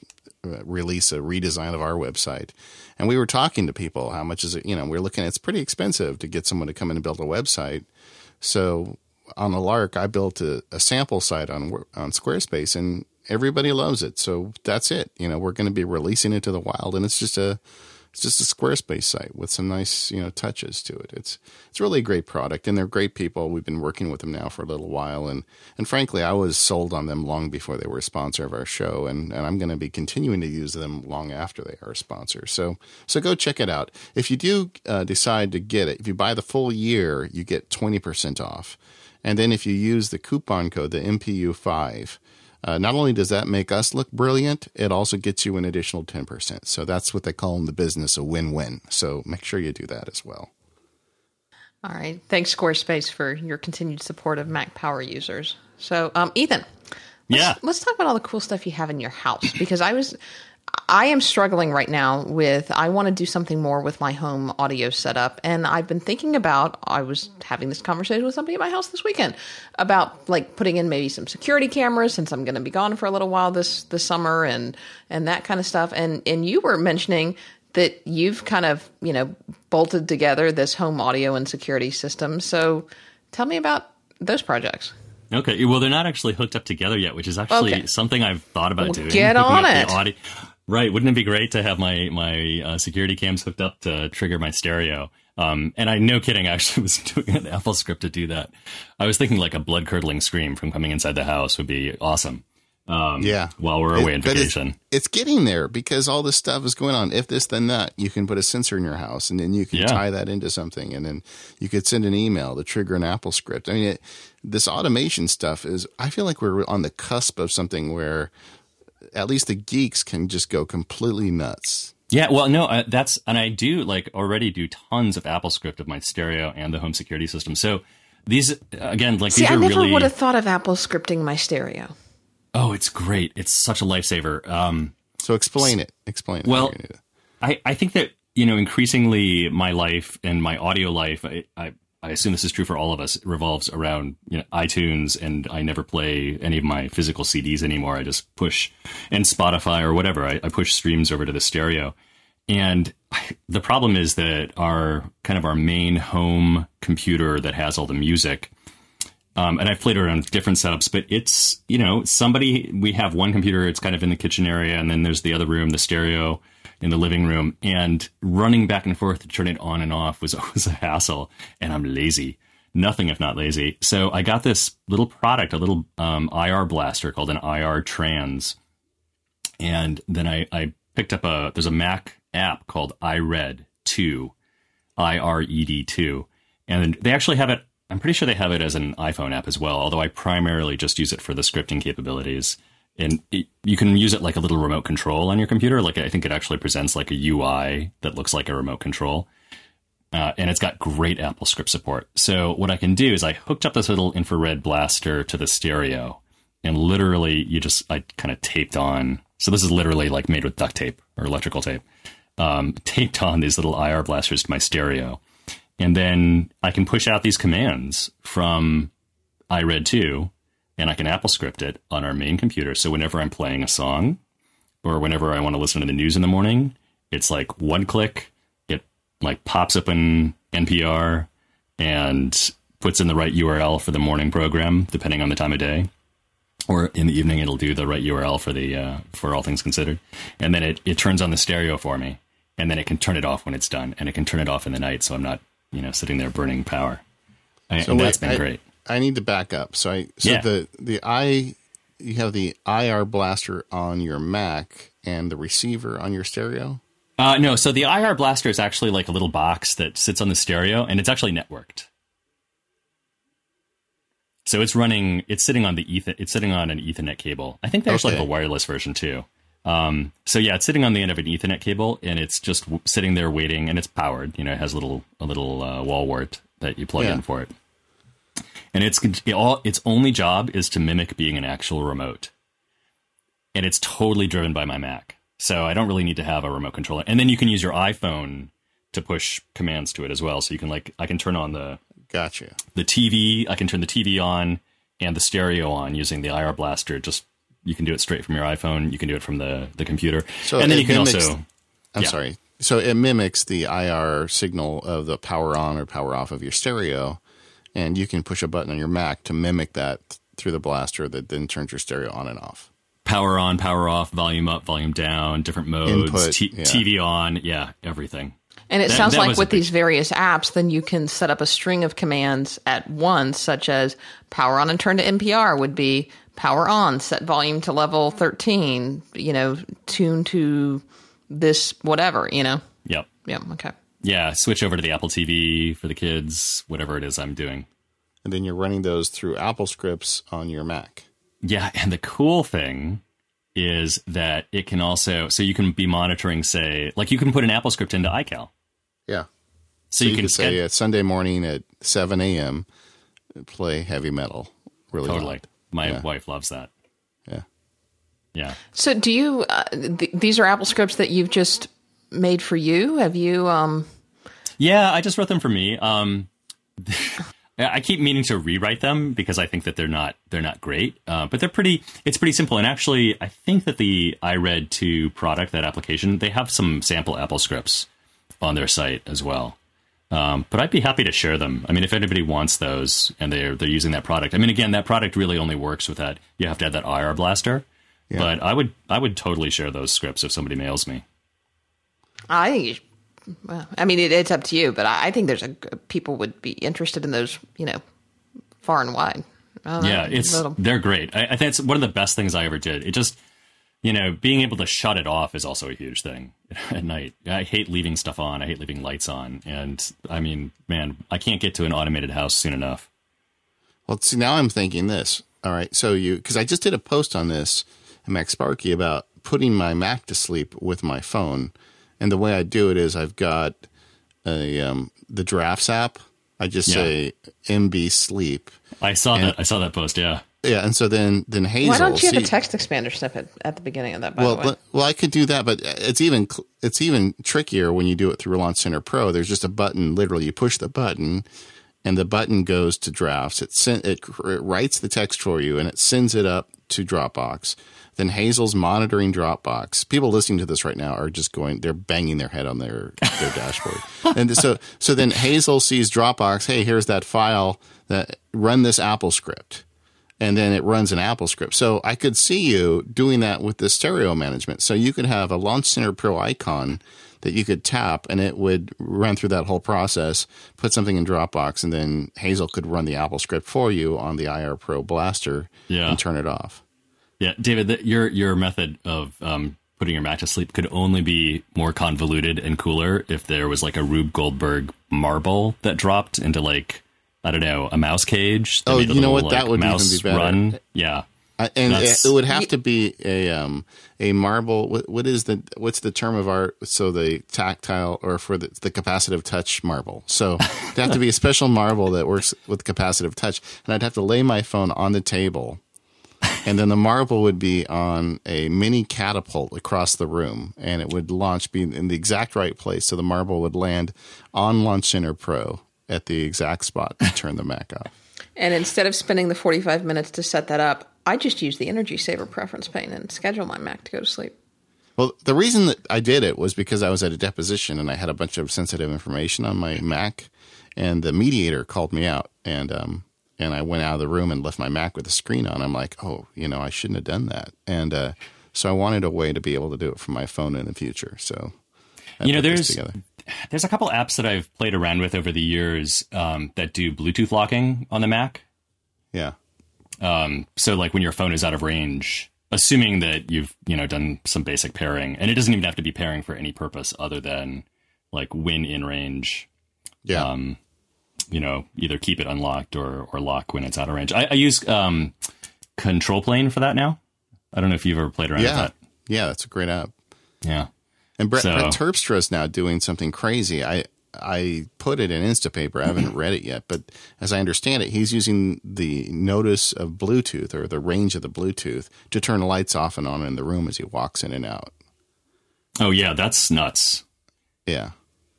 uh, release a redesign of our website, and we were talking to people. How much is it? You know, we're looking. It's pretty expensive to get someone to come in and build a website. So on the lark, I built a, a sample site on on Squarespace, and everybody loves it. So that's it. You know, we're going to be releasing it to the wild, and it's just a it's just a Squarespace site with some nice you know touches to it. It's it's really a great product, and they're great people. We've been working with them now for a little while, and and frankly, I was sold on them long before they were a sponsor of our show, and and I'm going to be continuing to use them long after they are a sponsor. So so go check it out. If you do uh, decide to get it, if you buy the full year, you get twenty percent off, and then if you use the coupon code the MPU five. Uh, not only does that make us look brilliant, it also gets you an additional 10%. So that's what they call in the business a win win. So make sure you do that as well. All right. Thanks, Squarespace, for your continued support of Mac Power users. So, um, Ethan, let's, Yeah. let's talk about all the cool stuff you have in your house because I was. I am struggling right now with I want to do something more with my home audio setup and I've been thinking about I was having this conversation with somebody at my house this weekend about like putting in maybe some security cameras since I'm going to be gone for a little while this this summer and and that kind of stuff and and you were mentioning that you've kind of, you know, bolted together this home audio and security system. So tell me about those projects. Okay. Well, they're not actually hooked up together yet, which is actually Okay. something I've thought about Well, doing. get on up the it. Right. Wouldn't it be great to have my my uh, security cams hooked up to trigger my stereo? Um, and I, no kidding, I actually was doing an Apple script to do that. I was thinking like a blood curdling scream from coming inside the house would be awesome. Um, Yeah. While we're away on But it's- vacation. It's, getting there because all this stuff is going on. If this, then that. You can put a sensor in your house and then you can Yeah. tie that into something and then you could send an email to trigger an Apple script. I mean, it, this automation stuff is, I feel like we're on the cusp of something where at least the geeks can just go completely nuts. Yeah, well, no, uh, that's and I do like already do tons of AppleScript of my stereo and the home security system. So these again, like See, these I are never really would have thought of Apple scripting my stereo. oh, it's great. It's such a lifesaver. Um, So explain it. Explain it. Well, How you're gonna do it. I I think that you know increasingly my life and my audio life. I, I I assume this is true for all of us. It revolves around you know iTunes, and I never play any of my physical CDs anymore. I just push and Spotify or whatever. I, I push streams over to the stereo. And the problem is that our kind of our main home computer that has all the music, um, and I've played around with different setups, but it's you know somebody we have one computer, it's kind of in the kitchen area, and then there's the other room, the stereo in the living room, and running back and forth to turn it on and off was always a hassle, and I'm lazy. Nothing if not lazy. So I got this little product, a little um, IR blaster called an IRTrans, and then I, I picked up a there's a Mac app called iRed two, I R E D two, and they actually have it. I'm pretty sure they have it as an iPhone app as well. Although I primarily just use it for the scripting capabilities, and it, you can use it like a little remote control on your computer. Like I think it actually presents like a UI that looks like a remote control. Uh, and it's got great Apple script support. So what I can do is I hooked up this little infrared blaster to the stereo, and literally you just I kind of taped on. So this is literally like made with duct tape or electrical tape. Um, taped on these little IR blasters to my stereo, and then I can push out these commands from iRed 2, and I can Apple script it on our main computer. So whenever I'm playing a song, or whenever I want to listen to the news in the morning, it's like one click, it like pops up in NPR and puts in the right URL for the morning program, depending on the time of day. Or in the evening, it'll do the right URL for the uh, for all things considered, and then it, it turns on the stereo for me, and then it can turn it off when it's done, and it can turn it off in the night, so I'm not you know sitting there burning power. So and wait, that's been I- great. I need to back up. So I so Yeah. the the i you have the IR blaster on your Mac and the receiver on your stereo. Uh, no, so the IR blaster is actually like a little box that sits on the stereo, and it's actually networked. So it's running. It's sitting on the ether. It's sitting on an Ethernet cable. I think they actually Okay. have a wireless version too. Um, so yeah, it's sitting on the end of an Ethernet cable, and it's just w- sitting there waiting, and it's powered. You know, it has a little a little uh, wall wart that you plug Yeah. in for it, and it's it all. Its only job is to mimic being an actual remote, and it's totally driven by my Mac. So I don't really need to have a remote controller, and then you can use your iPhone to push commands to it as well. So you can like I can turn on the Gotcha. the TV. I can turn the TV on and the stereo on using the IR blaster. Just you can do it straight from your iPhone. You can do it from the the computer, So and then you can mimics- also I'm Yeah. sorry. So it mimics the IR signal of the power on or power off of your stereo, and you can push a button on your Mac to mimic that through the blaster that then turns your stereo on and off. power on, power off, volume up, volume down, different modes, Input, t- yeah. TV on, yeah, everything. And it That- sounds that like with big- these various apps, then you can set up a string of commands at once, such as power on and turn to NPR would be power on, set volume to level 13, you know, tune to this whatever, you know. Yep. Yep. okay. Yeah, switch over to the Apple TV for the kids, whatever it is I'm doing. And then you're running those through Apple scripts on your Mac. Yeah, and the cool thing is that it can also so you can be monitoring, say, like you can put an Apple script into iCal. Yeah. So, So you, you, can say sched- uh, Sunday morning at 7 a.m. play heavy metal. Really totally. loud. My Yeah. wife loves that. Yeah. Yeah. So do you, uh, th- these are Apple scripts that you've just made for you? Have you, um, Yeah, I just wrote them for me. Um, I keep meaning to rewrite them because I think that they're not they're not great, uh, but they're pretty. It's pretty simple, and actually, I think that the iRed two product that application they have some sample Apple scripts on their site as well. Um, but I'd be happy to share them. I mean, if anybody wants those and they're they're using that product. I mean, again, that product really only works with that. You have to have that IR blaster. But I would I would totally share those scripts if somebody mails me. I think you should- well, I mean, it, it's up to you, but I, I think there's a people would be interested in those, you know, far and wide. I don't know, Yeah, it's little- they're great. I, I think it's one of the best things I ever did. It just, you know, being able to shut it off is also a huge thing at night. I hate leaving stuff on. I hate leaving lights on, and I mean, man, I can't get to an automated house soon enough. Well, see, now I'm thinking this. All right. So you, because I just did a post on this in MacSparky about putting my Mac to sleep with my phone. And the way I do it is I've got a, um, the drafts app. I just Yeah. say MB sleep. I saw that. I saw that post. Yeah, Yeah. And so then, then Hazel. Why don't you have a text expander snippet at the beginning of that? By well, the way, well, I could do that, but it's even it's even trickier when you do it through Launch Center Pro. There's just a button. Literally, you push the button, and the button goes to drafts. It sent it, it writes the text for you, and it sends it up to Dropbox. Then Hazel's monitoring Dropbox. People listening to this right now are just going. They're banging their head on their their dashboard. And so so then Hazel sees Dropbox. Hey, here's that file. That run this Apple script and then it runs an Apple script. So I could see you doing that with the stereo management. So you could have a Launch Center Pro icon that you could tap and it would run through that whole process, put something in Dropbox, and then Hazel could run the Apple script for you on the IR Pro blaster Yeah. and turn it off. Yeah, David, the, your your method of um, putting your Mac to sleep could only be more convoluted and cooler if there was like a Rube Goldberg marble that dropped into like. I don't know, a mouse cage. Oh, made a you know little, what? That like, would even be better. Run. Yeah, I- and it, That's- it would have to be a um a marble. What, what is the what's the term of art? So the tactile or for the, the capacitive touch marble. So it'd have to be a special marble that works with capacitive touch, and I'd have to lay my phone on the table, and then the marble would be on a mini catapult across the room, and it would launch be in the exact right place, so the marble would land on Launch Center Pro at the exact spot to turn the Mac off. and instead of spending the forty-five minutes to set that up, I just use the Energy Saver preference pane and schedule my Mac to go to sleep. Well, the reason that I did it was because I was at a deposition and I had a bunch of sensitive information on my Mac, and the mediator called me out, and um, and I went out of the room and left my Mac with the screen on. I'm like, oh, you know, I shouldn't have done that, and uh, so I wanted a way to be able to do it from my phone in the future. So, I you know, there's there's a couple apps that I've played around with over the years um, that do Bluetooth locking on the Mac. yeah, Um, so like when your phone is out of range, assuming that you've you know done some basic pairing, and it doesn't even have to be pairing for any purpose other than like when in range. yeah. Um, you know, either keep it unlocked or or lock when it's out of range. I, I use um, ControlPlane for that now. I don't know if you've ever played around yeah, with that. yeah, that's a great app. Yeah. And Brett, So- Brett Terpstra is now doing something crazy. I I put it in Instapaper. I haven't read it yet, but as I understand it, he's using the notice of Bluetooth or the range of the Bluetooth to turn lights off and on in the room as he walks in and out. Oh yeah, that's nuts. Yeah,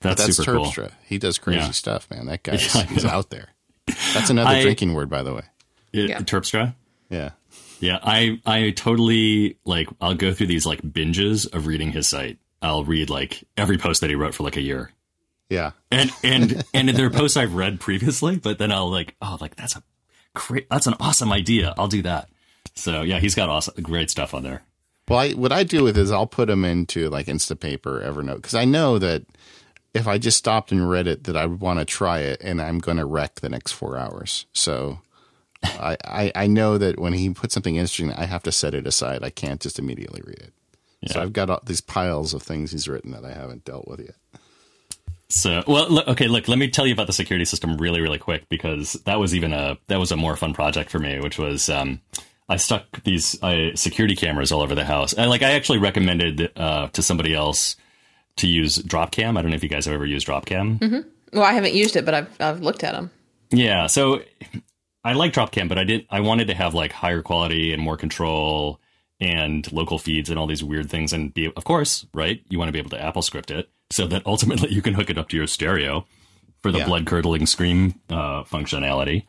That's, that's super cool. Terpstra. He does crazy Yeah. stuff, man. That guy is Yeah, I he's out there. That's another I- drinking word, by the way. It, Yeah. Terpstra. Yeah. Yeah, I I totally like I'll go through these like binges of reading his site. I'll read like every post that he wrote for like a year. Yeah. And and and there are posts I've read previously, but then I'll like, oh, like that's a great that's an awesome idea. I'll do that. So yeah, he's got awesome great stuff on there. Well, I, what I do with is I'll put them into like Instapaper, Evernote, because I know that if I just stopped and read it, that I would want to try it, and I'm going to wreck the next four hours. So I, I I know that when he puts something interesting, I have to set it aside. I can't just immediately read it. So Yeah. I've got all these piles of things he's written that I haven't dealt with yet. So, well, look, okay, look, let me tell you about the security system really, really quick because that was even a that was a more fun project for me, which was um, I stuck these uh, security cameras all over the house. And like, I actually recommended uh, to somebody else to use Dropcam. I don't know if you guys have ever used Dropcam. Well, I haven't used it, but I've I've looked at them. Yeah, so I like Dropcam, but I didn't. I wanted to have like higher quality and more control and local feeds and all these weird things, and be of course, right? You want to be able to Apple script it so that ultimately you can hook it up to your stereo for the Yeah. blood curdling scream uh, functionality.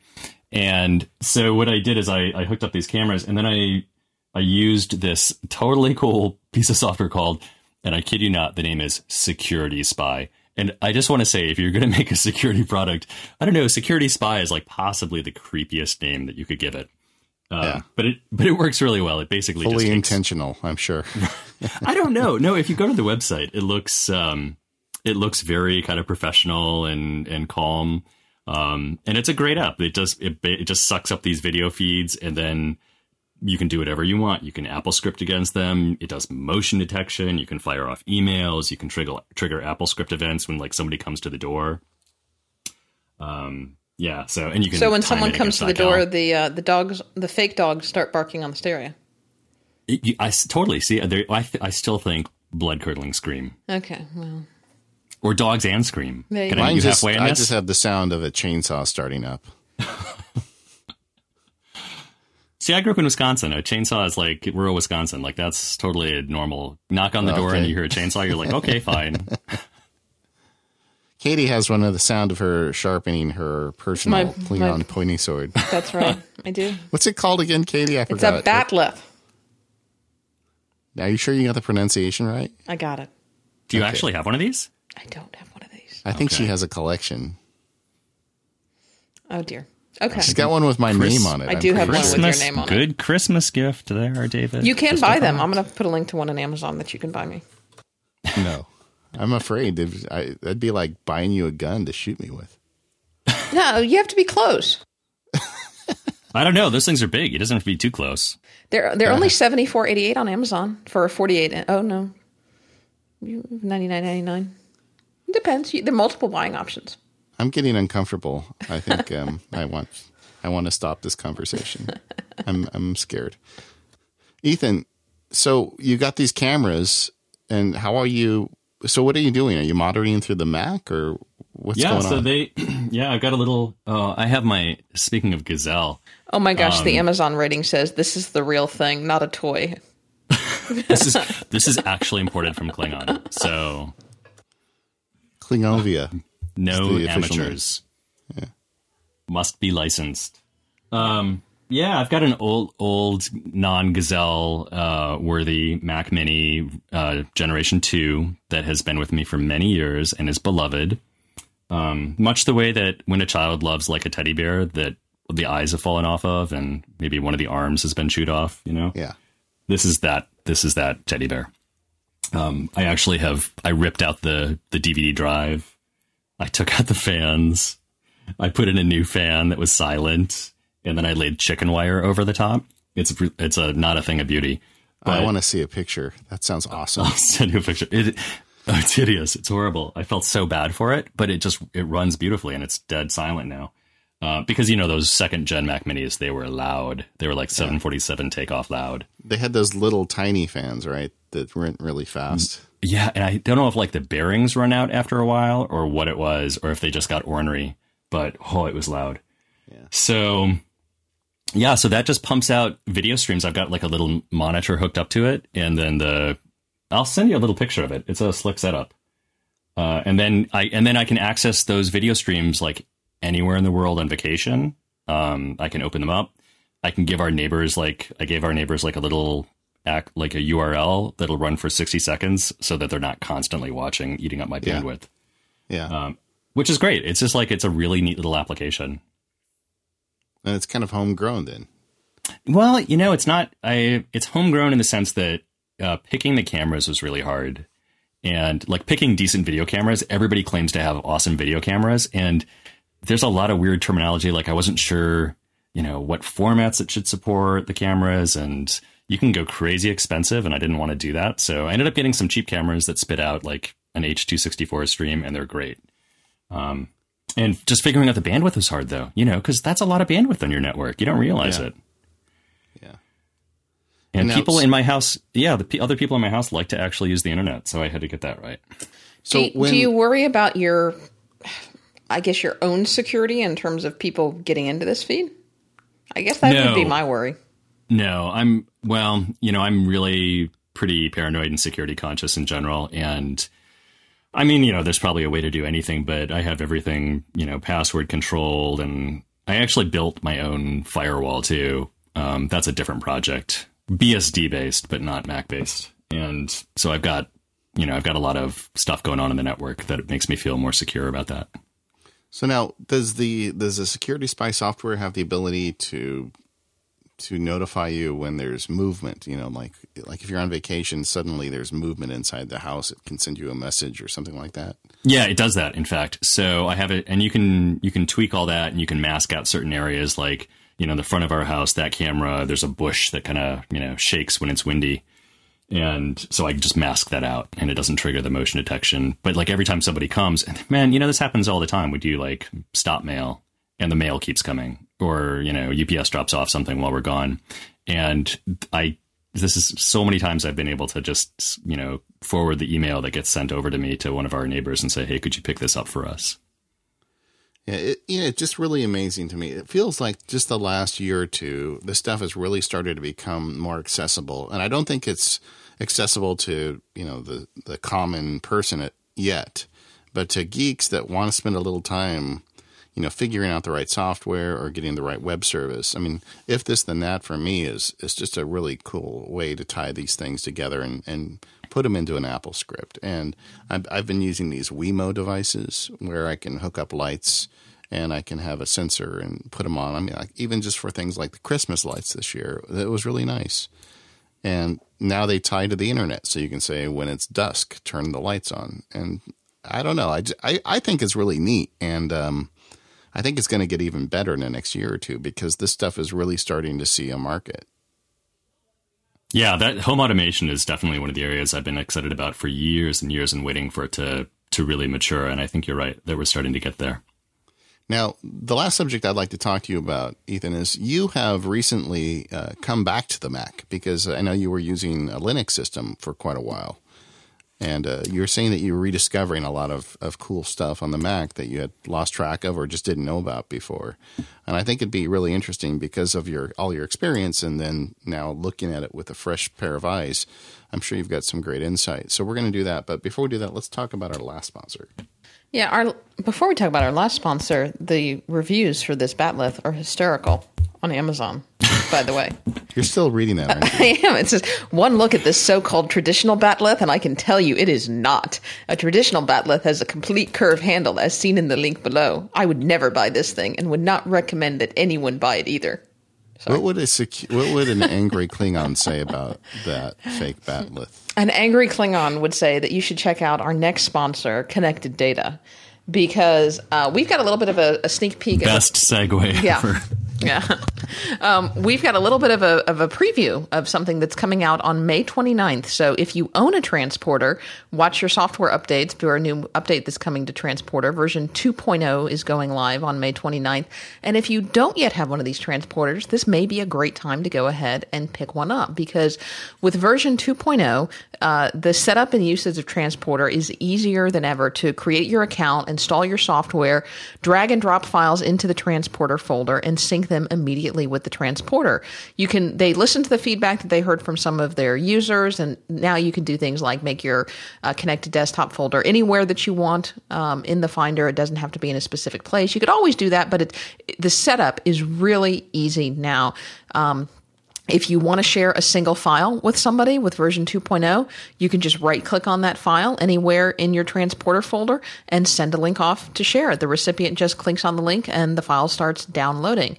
And so what I did is I, I hooked up these cameras, and then I I used this totally cool piece of software called, and I kid you not, the name is SecuritySpy. And I just want to say, if you're going to make a security product, I don't know, SecuritySpy is like possibly the creepiest name that you could give it. Um, Yeah. But it but it works really well. It basically Fully takes, intentional, I'm sure. I don't know. No, if you go to the website, it looks um, it looks very kind of professional and and calm. Um, and it's a great app. It just it, it just sucks up these video feeds, and then you can do whatever you want. You can Apple script against them. It does motion detection. You can fire off emails. You can trigger trigger Apple script events when like somebody comes to the door. Um, yeah. So and you can So when someone comes to the door, iCal. the uh, the dogs, the fake dogs, start barking on the stereo. It- you- I s- totally see. There, I th- I still think blood curdling scream Okay, well, or dogs and scream. There you Can go. I Mine just, halfway on I this? just have the sound of a chainsaw starting up. See, I grew up in Wisconsin. A chainsaw is like rural Wisconsin. Like that's totally normal. Knock on the door and you hear a chainsaw. You're like, okay, fine. Katie has one of the sound of her sharpening her personal My- Klingon my- pointy sword. that's right. I do. What's it called again, Katie? I It's forgot. It's a bat'leth. Are you sure you got the pronunciation right? I got it. Do you Okay. actually have one of these? I don't have one of these. I think she has a collection. Oh dear. Okay. She's got one with my Chris- name on it. I I'm do have pretty one with your name on it. good Christmas gift there, David. You can Just buy them. I'm going to put a link to one on Amazon that you can buy me. No, I'm afraid if I, that'd be like buying you a gun to shoot me with. No, you have to be close. I don't know. Those things are big. It doesn't have to be too close. They're they're only seventy four eighty eight on Amazon for a forty eight. Oh no, ninety nine ninety nine. Depends. You- There are multiple buying options. I'm getting uncomfortable. I think um, I want I want to stop this conversation. I'm I'm scared. Ethan, so you got these cameras, and how are you? So what are you doing? Are you monitoring through the Mac or what's yeah. going So on? they, yeah, I've got a little. Uh, I have my. Speaking of Gazelle, Oh my gosh, Um, the Amazon rating says this is the real thing, not a toy. this is this is actually imported from Klingon. So Klingovia. No the official name. amateurs. Must be licensed. Um, yeah, I've got an old, old non-Gazelle uh, worthy Mac Mini uh, Generation Two that has been with me for many years and is beloved. Um, much the way that when a child loves like a teddy bear that the eyes have fallen off of and maybe one of the arms has been chewed off. You know, Yeah. this is that this is that teddy bear. Um, I actually have I ripped out the the DVD drive. I took out the fans. I put in a new fan that was silent, and then I laid chicken wire over the top. It's it's a not a thing of beauty. I want to see a picture. That sounds awesome. I'll send you a picture. It, Oh, it's hideous. It's horrible. I felt so bad for it, but it just it runs beautifully and it's dead silent now. Uh, because you know those second gen Mac Minis, they were loud. They were like 747 takeoff loud. They had those little tiny fans, right? That weren't really fast. Yeah, and I don't know if like the bearings run out after a while or what it was, or if they just got ornery. But oh, it was loud. Yeah. So yeah, so that just pumps out video streams. I've got like a little monitor hooked up to it, and then the I'll send you a little picture of it. It's a slick setup. Uh, and then I and then I can access those video streams like anywhere in the world on vacation. Um, I can open them up. I can give our neighbors like I gave our neighbors like a little act like a URL that'll run for 60 seconds so that they're not constantly watching eating up my Yeah. bandwidth. Yeah. Um, which is great. It's just like it's a really neat little application. and it's kind of homegrown then. Well, you know, it's not. I it's homegrown in the sense that uh, picking the cameras was really hard, and like picking decent video cameras. Everybody claims to have awesome video cameras, and there's a lot of weird terminology. Like I wasn't sure, you know, what formats it should support the cameras, and you can go crazy expensive, and I didn't want to do that. So I ended up getting some cheap cameras that spit out like an H264 stream, and they're great. Um, and just figuring out the bandwidth was hard, though, you know, because that's a lot of bandwidth on your network. You don't realize Yeah. it. Yeah. And Now, people in my house, yeah, the p- other people in my house like to actually use the internet, so I had to get that right. So do, when do you worry about your, I guess, your own security in terms of people getting into this feed? I guess that would be my worry. No, I'm well, you know, I'm really pretty paranoid and security conscious in general, and I mean, you know, there's probably a way to do anything, but I have everything, you know, password controlled, and I actually built my own firewall too. Um, that's a different project, BSD based, but not Mac based, and so I've got, you know, I've got a lot of stuff going on in the network that makes me feel more secure about that. So now, does the does the SecuritySpy software have the ability to to notify you when there's movement? You know, like like if you're on vacation, suddenly there's movement inside the house. It can send you a message or something like that. Yeah, it does that. In fact, so I have it, and you can you can tweak all that, and you can mask out certain areas, like you know the front of our house. That camera, there's a bush that kind of you know shakes when it's windy, and so I just mask that out, and it doesn't trigger the motion detection. But like every time somebody comes, man, you know this happens all the time. We do like stop mail, and the mail keeps coming, or you know UPS drops off something while we're gone, and I this is so many times I've been able to just, you know, forward the email that gets sent over to me to one of our neighbors and say, "Hey, could you pick this up for us?" Yeah, it, you know, it's just really amazing to me. It feels like just the last year or two, this stuff has really started to become more accessible, and I don't think it's accessible to you know the the common person yet, but to geeks that want to spend a little time, you know, figuring out the right software or getting the right web service. I mean, if this then that for me is is just a really cool way to tie these things together and and put them into an Apple script. And I've, I've been using these Wemo devices where I can hook up lights and I can have a sensor and put them on. I mean, like, even just for things like the Christmas lights this year, it was really nice. And now they tie to the internet, so you can say when it's dusk, turn the lights on. And I don't know, I I think it's really neat, and um, I think it's going to get even better in the next year or two because this stuff is really starting to see a market. Yeah, that home automation is definitely one of the areas I've been excited about for years and years and waiting for it to to really mature. And I think you're right that we're starting to get there. Now, the last subject I'd like to talk to you about, Ethan, is you have recently uh, come back to the Mac because I know you were using a Linux system for quite a while. And uh, you were saying that you were rediscovering a lot of, of cool stuff on the Mac that you had lost track of or just didn't know about before. And I think it'd be really interesting because of your all your experience and then now looking at it with a fresh pair of eyes. I'm sure you've got some great insight. So we're going to do that. But before we do that, let's talk about our last sponsor. Yeah, our before we talk about our last sponsor, the reviews for this bat'leth are hysterical on Amazon. By the way, You're still reading that, aren't you? I am. It says one look at this so-called traditional bat'leth, and I can tell you it is not. A traditional bat'leth has a complete curve handle, as seen in the link below. I would never buy this thing, and would not recommend that anyone buy it either. What would a secu- what would an angry Klingon say about that fake bat'leth? An angry Klingon would say that you should check out our next sponsor, Connected Data, because uh, we've got a little bit of a, a sneak peek. at Best segue Yeah. ever. Yeah. Um, we've got a little bit of a, of a preview of something that's coming out on May 29th. So if you own a transporter, watch your software updates for a new update that's coming to transporter. Version 2.0 is going live on May 29th. And if you don't yet have one of these transporters, this may be a great time to go ahead and pick one up because with version 2.0, uh, the setup and usage of transporter is easier than ever to create your account, install your software, drag and drop files into the transporter folder, and sync them immediately with the transporter. You can they listen to the feedback that they heard from some of their users, and now you can do things like make your uh, connected desktop folder anywhere that you want um, in the Finder. It doesn't have to be in a specific place. You could always do that, but it, the setup is really easy now. Um, if you want to share a single file with somebody with version 2.0, you can just right click on that file anywhere in your transporter folder and send a link off to share. It. The recipient just clicks on the link and the file starts downloading.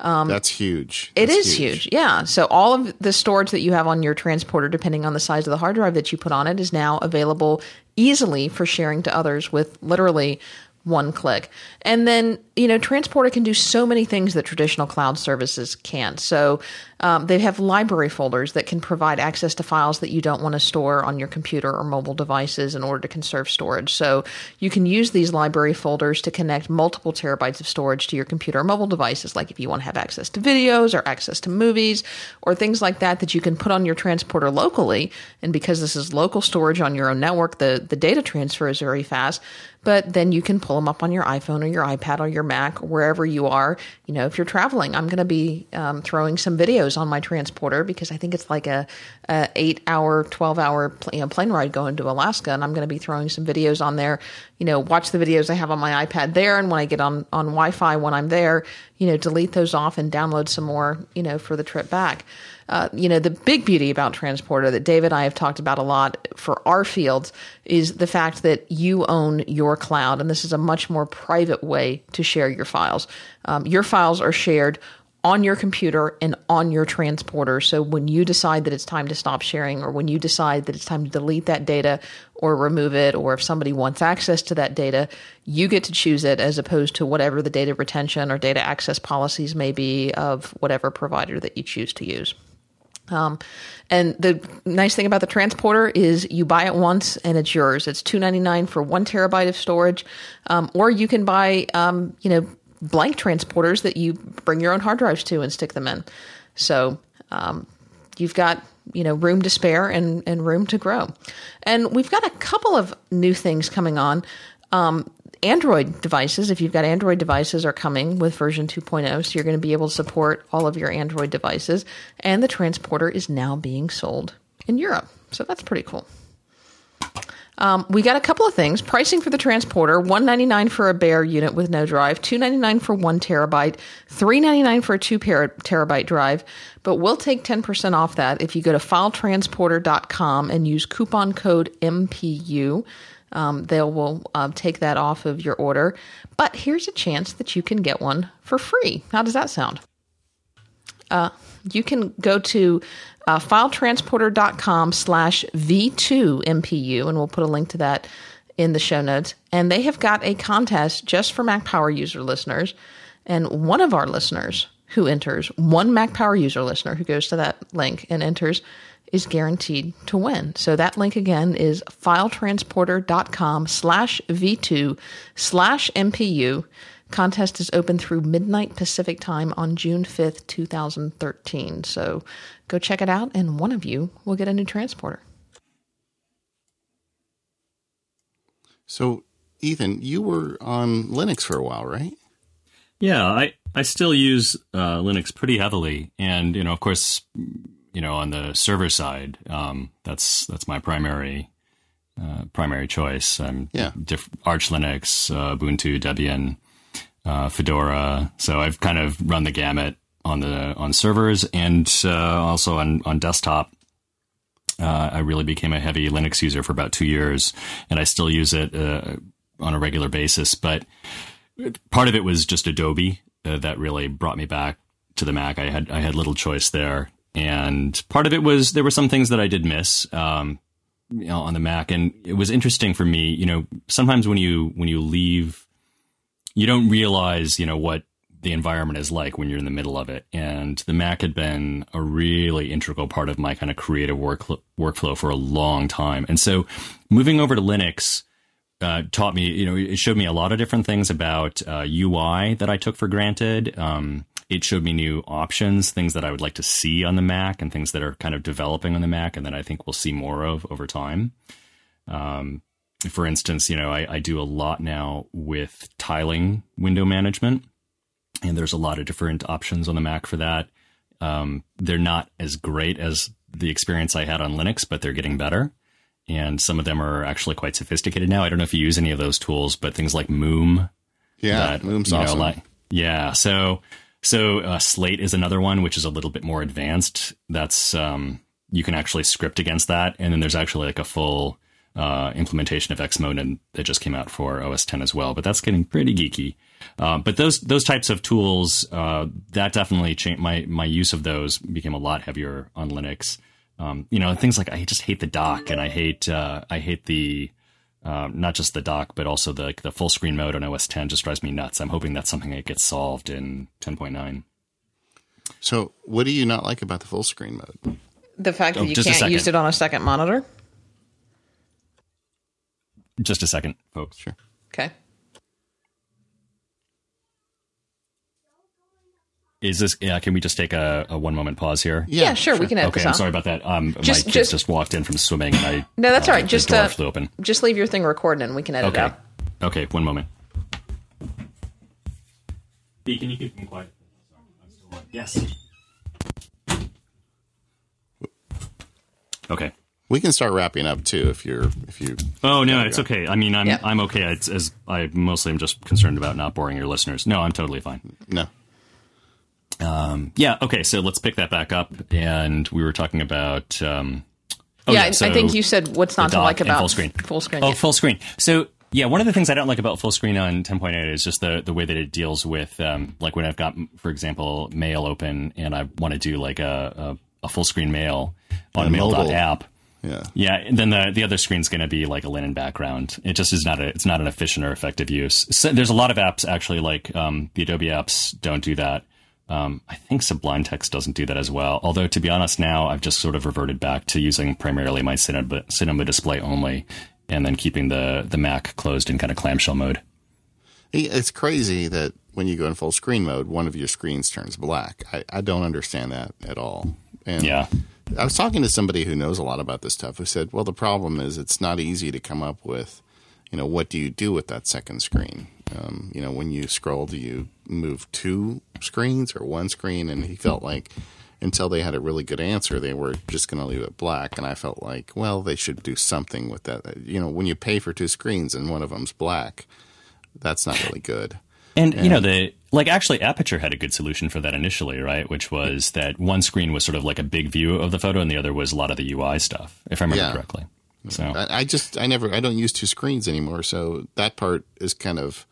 Um, That's huge. It That's is huge. huge. Yeah. So all of the storage that you have on your transporter, depending on the size of the hard drive that you put on it, is now available easily for sharing to others with literally one click. And then, you know, Transporter can do so many things that traditional cloud services can't. So um, they have library folders that can provide access to files that you don't want to store on your computer or mobile devices in order to conserve storage. So you can use these library folders to connect multiple terabytes of storage to your computer or mobile devices, like if you want to have access to videos or access to movies or things like that that you can put on your transporter locally. And because this is local storage on your own network, the, the data transfer is very fast but then you can pull them up on your iPhone or your iPad or your Mac or wherever you are. You know, if you're traveling, I'm going to be um, throwing some videos on my transporter because I think it's like a, a eight hour, twelve hour you know, plane ride going to Alaska, and I'm going to be throwing some videos on there. You know, watch the videos I have on my iPad there, and when I get on on Wi-Fi when I'm there, you know, delete those off and download some more. You know, for the trip back. Uh, you know, the big beauty about Transporter that David and I have talked about a lot for our fields is the fact that you own your cloud, and this is a much more private way to share your files. Um, your files are shared on your computer and on your transporter. So when you decide that it's time to stop sharing, or when you decide that it's time to delete that data or remove it, or if somebody wants access to that data, you get to choose it as opposed to whatever the data retention or data access policies may be of whatever provider that you choose to use. Um, and the nice thing about the transporter is you buy it once and it's yours. It's two ninety nine for one terabyte of storage, um, or you can buy um, you know blank transporters that you bring your own hard drives to and stick them in. So um, you've got you know room to spare and and room to grow. And we've got a couple of new things coming on. Um, Android devices, if you've got Android devices, are coming with version 2.0, so you're going to be able to support all of your Android devices. And the transporter is now being sold in Europe, so that's pretty cool. Um, we got a couple of things. Pricing for the transporter: one ninety nine for a bare unit with no drive, two ninety nine for one terabyte, three ninety nine for a two terabyte drive. But we'll take ten percent off that if you go to filetransporter.com and use coupon code MPU. Um, they will uh, take that off of your order. But here's a chance that you can get one for free. How does that sound? Uh, you can go to uh, filetransporter.com slash V2MPU, and we'll put a link to that in the show notes. And they have got a contest just for Mac Power user listeners. And one of our listeners who enters, one Mac Power user listener who goes to that link and enters, is guaranteed to win. So that link again is filetransporter.com slash V2 slash MPU. Contest is open through midnight Pacific time on June 5th, 2013. So go check it out and one of you will get a new transporter. So Ethan, you were on Linux for a while, right? Yeah, I, I still use uh, Linux pretty heavily. And, you know, of course, you know, on the server side, um, that's that's my primary uh, primary choice. I'm yeah. Diff- Arch Linux, uh, Ubuntu, Debian, uh, Fedora. So I've kind of run the gamut on the on servers and uh, also on on desktop. Uh, I really became a heavy Linux user for about two years, and I still use it uh, on a regular basis. But part of it was just Adobe that really brought me back to the Mac. I had I had little choice there and part of it was there were some things that I did miss um, you know, on the Mac, and it was interesting for me. You know, sometimes when you when you leave, you don't realize you know what the environment is like when you're in the middle of it. And the Mac had been a really integral part of my kind of creative work workflow for a long time. And so moving over to Linux uh, taught me, you know, it showed me a lot of different things about uh, UI that I took for granted. Um, it showed me new options, things that I would like to see on the Mac, and things that are kind of developing on the Mac, and that I think we'll see more of over time. Um, for instance, you know, I, I do a lot now with tiling window management, and there's a lot of different options on the Mac for that. Um, they're not as great as the experience I had on Linux, but they're getting better. And some of them are actually quite sophisticated now. I don't know if you use any of those tools, but things like Moom. Yeah, that, Moom's you know, awesome. Like, yeah, so so uh, Slate is another one which is a little bit more advanced. That's um, you can actually script against that, and then there's actually like a full uh, implementation of xmonad and that just came out for OS 10 as well. But that's getting pretty geeky. Uh, but those those types of tools uh, that definitely changed my my use of those became a lot heavier on Linux. Um, you know things like I just hate the dock and I hate uh, I hate the uh, not just the dock but also the the full screen mode on OS 10 just drives me nuts. I'm hoping that's something that gets solved in 10.9. So, what do you not like about the full screen mode? The fact that oh, you can't use it on a second monitor. Just a second, folks. Sure. Okay. Is this? Yeah. Can we just take a, a one moment pause here? Yeah, yeah sure, sure, We can. Edit that. Okay. I'm sorry about that. Um, just, my kids just, walked in from swimming, and I. No, that's uh, all right. Just uh, flew open. Just leave your thing recording, and we can edit okay. out. Okay. One moment. B, can you keep them quiet? Yes. Okay. We can start wrapping up too if you're if you. Oh no, it's go. okay. I mean, I'm yeah. I'm okay. It's, as I mostly am just concerned about not boring your listeners. No, I'm totally fine. No. Um, yeah. Okay. So let's pick that back up, and we were talking about. Um, oh, yeah, yeah so I think you said what's not to like about full screen. Full screen. Oh, yeah. full screen. So yeah, one of the things I don't like about full screen on 10.8 is just the the way that it deals with um, like when I've got, for example, mail open and I want to do like a, a, a full screen mail on a mail.app yeah. Yeah. And then the the other screen's going to be like a linen background. It just is not a it's not an efficient or effective use. So there's a lot of apps actually like um, the Adobe apps don't do that. Um, I think Sublime Text doesn't do that as well. Although to be honest, now I've just sort of reverted back to using primarily my cinema, cinema display only, and then keeping the the Mac closed in kind of clamshell mode. It's crazy that when you go in full screen mode, one of your screens turns black. I, I don't understand that at all. And yeah. I was talking to somebody who knows a lot about this stuff who said, well, the problem is it's not easy to come up with, you know, what do you do with that second screen? Um, you know, when you scroll, do you move two screens or one screen? And he felt like until they had a really good answer, they were just going to leave it black. And I felt like, well, they should do something with that. You know, when you pay for two screens and one of them's black, that's not really good. And, and you know, the like actually Aperture had a good solution for that initially, right? Which was that one screen was sort of like a big view of the photo, and the other was a lot of the UI stuff, if I remember yeah. correctly. So I, I, just I never I don't use two screens anymore, so that part is kind of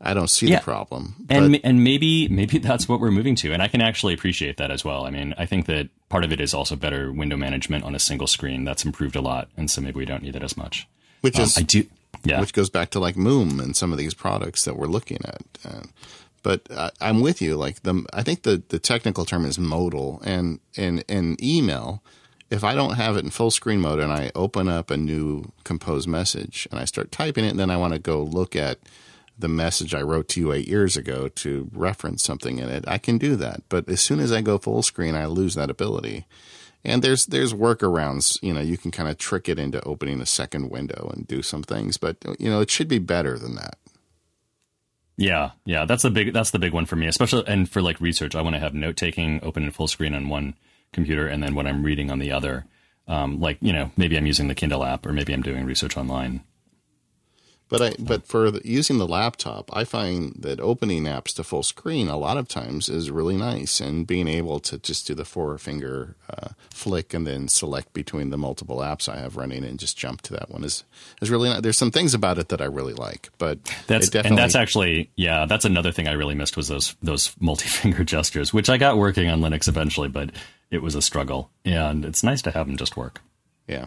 I don't see yeah. the problem. And and maybe maybe that's what we're moving to, and I can actually appreciate that as well. I mean, I think that part of it is also better window management on a single screen. That's improved a lot, and so maybe we don't need it as much. Which um, is I do. Yeah. Which goes back to like Moom and some of these products that we're looking at. Uh, but I, I'm with you. Like the, I think the, the technical term is modal, and and in email, if I don't have it in full screen mode and I open up a new compose message and I start typing it, and then I want to go look at the message I wrote to you eight years ago to reference something in it, I can do that. But as soon as I go full screen, I lose that ability. And there's there's workarounds. You know, you can kind of trick it into opening a second window and do some things, but you know, it should be better than that. Yeah, yeah, that's the big that's the big one for me, especially and for like research. I want to have note taking open in full screen on one computer, and then what I'm reading on the other. Um, like you know, maybe I'm using the Kindle app, or maybe I'm doing research online. But I but for the, using the laptop, I find that opening apps to full screen a lot of times is really nice, and being able to just do the four finger uh, flick and then select between the multiple apps I have running and just jump to that one is is really nice. There's some things about it that I really like, but that's and that's actually yeah, that's another thing I really missed was those those multi finger gestures, which I got working on Linux eventually, but it was a struggle, and it's nice to have them just work. Yeah.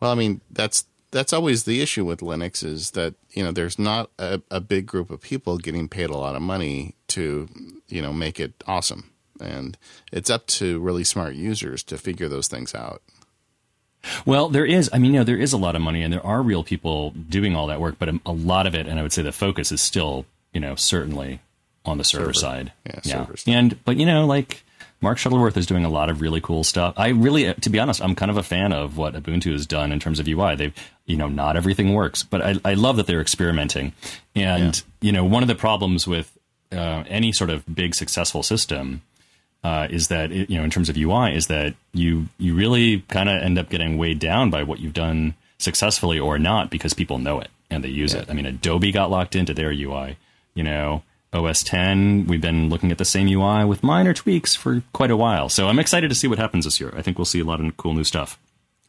Well, I mean that's that's always the issue with Linux is that you know there's not a, a big group of people getting paid a lot of money to you know make it awesome, and it's up to really smart users to figure those things out. Well, there is. I mean, you know, there is a lot of money, and there are real people doing all that work. But a, a lot of it, and I would say the focus is still, you know, certainly on the server, server. side. Yeah, yeah. And but you know, like Mark Shuttleworth is doing a lot of really cool stuff. I really, to be honest, I'm kind of a fan of what Ubuntu has done in terms of UI. They've, you know, not everything works, but I, I love that they're experimenting. And yeah. you know, one of the problems with uh, any sort of big successful system uh, is that it, you know, in terms of UI, is that you you really kind of end up getting weighed down by what you've done successfully or not because people know it and they use yeah. it. I mean, Adobe got locked into their UI. You know, OS 10, we've been looking at the same UI with minor tweaks for quite a while. So I'm excited to see what happens this year. I think we'll see a lot of cool new stuff.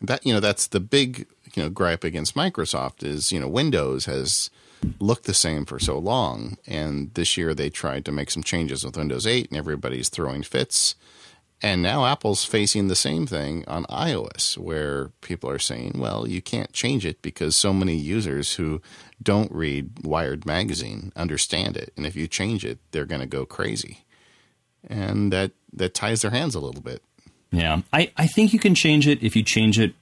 That you know, that's the big you know gripe against Microsoft is you know Windows has looked the same for so long, and this year they tried to make some changes with Windows 8, and everybody's throwing fits. And now Apple's facing the same thing on iOS, where people are saying, well, you can't change it because so many users who don't read Wired magazine understand it. And if you change it, they're going to go crazy. And that, that ties their hands a little bit. Yeah. I, I think you can change it if you change it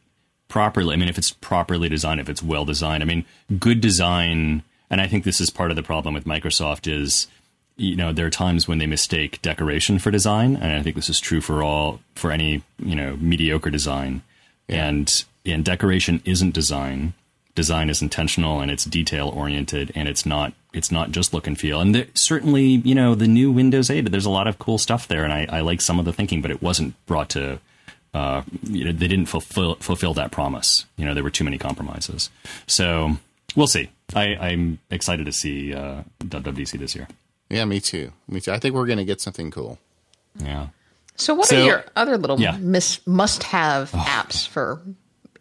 properly. I mean, if it's properly designed, if it's well designed. I mean, good design, and I think this is part of the problem with Microsoft is you know there are times when they mistake decoration for design and i think this is true for all for any you know mediocre design. Yeah. and and decoration isn't design. Design is intentional and it's detail oriented and it's not it's not just look and feel. And there, certainly you know the new windows 8 there's a lot of cool stuff there and i, I like some of the thinking but it wasn't brought to uh, you know, they didn't fulfill fulfill that promise. You know there were too many compromises. So we'll see. I, i'm excited to see uh, wwdc this year yeah, me too. Me too. I think we're going to get something cool. Yeah. So, what so, are your other little yeah. miss, must-have oh. apps for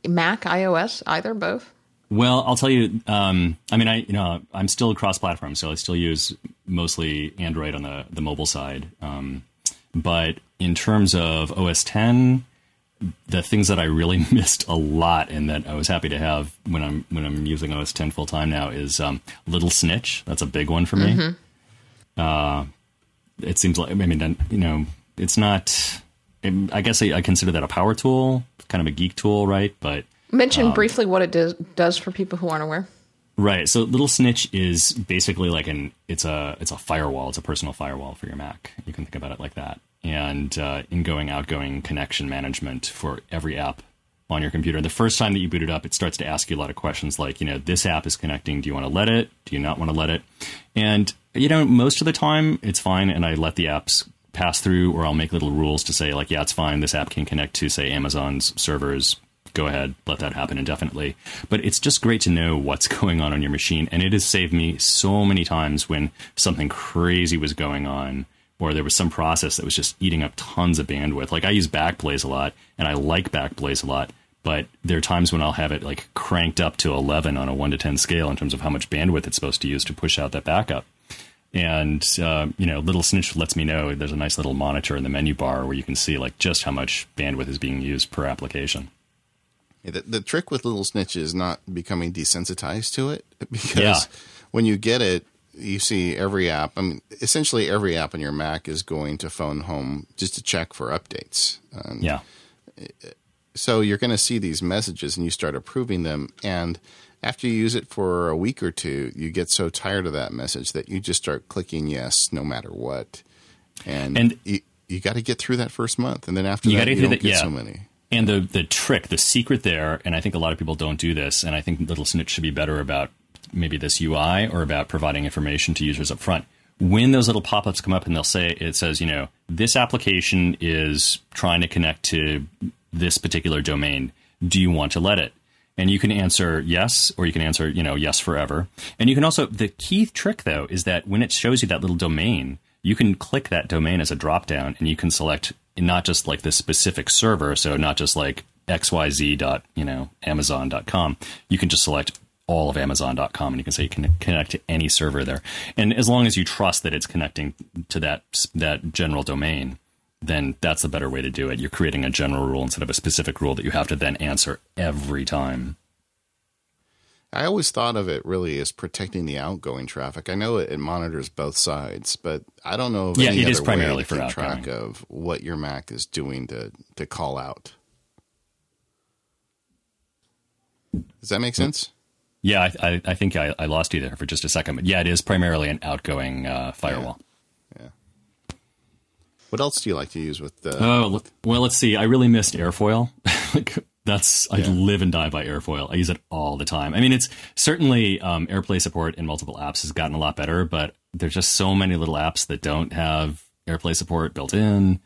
Mac, iOS, either, both? Well, I'll tell you. Um, I mean, I you know I'm still cross-platform, so I still use mostly Android on the the mobile side. Um, but in terms of OS 10, the things that I really missed a lot and that I was happy to have when I'm when I'm using OS 10 full time now is um, Little Snitch. That's a big one for me. Mm-hmm. Uh, it seems like I mean, you know, it's not. I guess I, I, consider that a power tool, kind of a geek tool, right? But mention um, briefly what it does does for people who aren't aware. Right. So Little Snitch is basically like an it's a it's a firewall. It's a personal firewall for your Mac. You can think about it like that. And uh, ingoing outgoing connection management for every app on your computer. The first time that you boot it up, it starts to ask you a lot of questions like, you know, this app is connecting. Do you want to let it? Do you not want to let it? And, you know, most of the time it's fine. And I let the apps pass through, or I'll make little rules to say, like, yeah, it's fine. This app can connect to, say, Amazon's servers. Go ahead, let that happen indefinitely. But it's just great to know what's going on on your machine. And it has saved me so many times when something crazy was going on or there was some process that was just eating up tons of bandwidth. Like I use Backblaze a lot, and I like Backblaze a lot, but there are times when I'll have it like cranked up to 11 on a 1 to 10 scale in terms of how much bandwidth it's supposed to use to push out that backup. And, uh, you know, Little Snitch lets me know there's a nice little monitor in the menu bar where you can see like just how much bandwidth is being used per application. Yeah, the, the, trick with Little Snitch is not becoming desensitized to it because yeah. when you get it, you see every app. I mean, essentially every app on your Mac is going to Phone Home just to check for updates. And yeah. So you're going to see these messages, and you start approving them. And after you use it for a week or two, you get so tired of that message that you just start clicking yes no matter what. And, and you, you got to get through that first month, and then after you that, you don't that, get yeah. so many. And the the trick, the secret there, and I think a lot of people don't do this, and I think Little Snitch should be better about maybe this UI or about providing information to users up front. When those little pop ups come up and they'll say, it says, you know, this application is trying to connect to this particular domain. Do you want to let it? And you can answer yes, or you can answer, you know, yes forever. And you can also, the key trick though is that when it shows you that little domain, you can click that domain as a drop down and you can select not just like the specific server. So not just like xyz dot, you know, amazon.com. You can just select all of Amazon.com, and you can say you can connect to any server there. And as long as you trust that it's connecting to that that general domain, then that's the better way to do it. You're creating a general rule instead of a specific rule that you have to then answer every time. I always thought of it really as protecting the outgoing traffic. I know it, it monitors both sides, but I don't know of Yeah, any it other is primarily way to for track of what your Mac is doing to to call out. Does that make sense? Yeah, I, I, I think I, I lost you there for just a second, but yeah, it is primarily an outgoing uh, firewall. Yeah. What else do you like to use with the? Oh look- well, let's see. I really missed airfoil. like that's I live and die by airfoil. I use it all the time. I mean, it's certainly um, AirPlay support in multiple apps has gotten a lot better, but there's just so many little apps that don't have AirPlay support built in,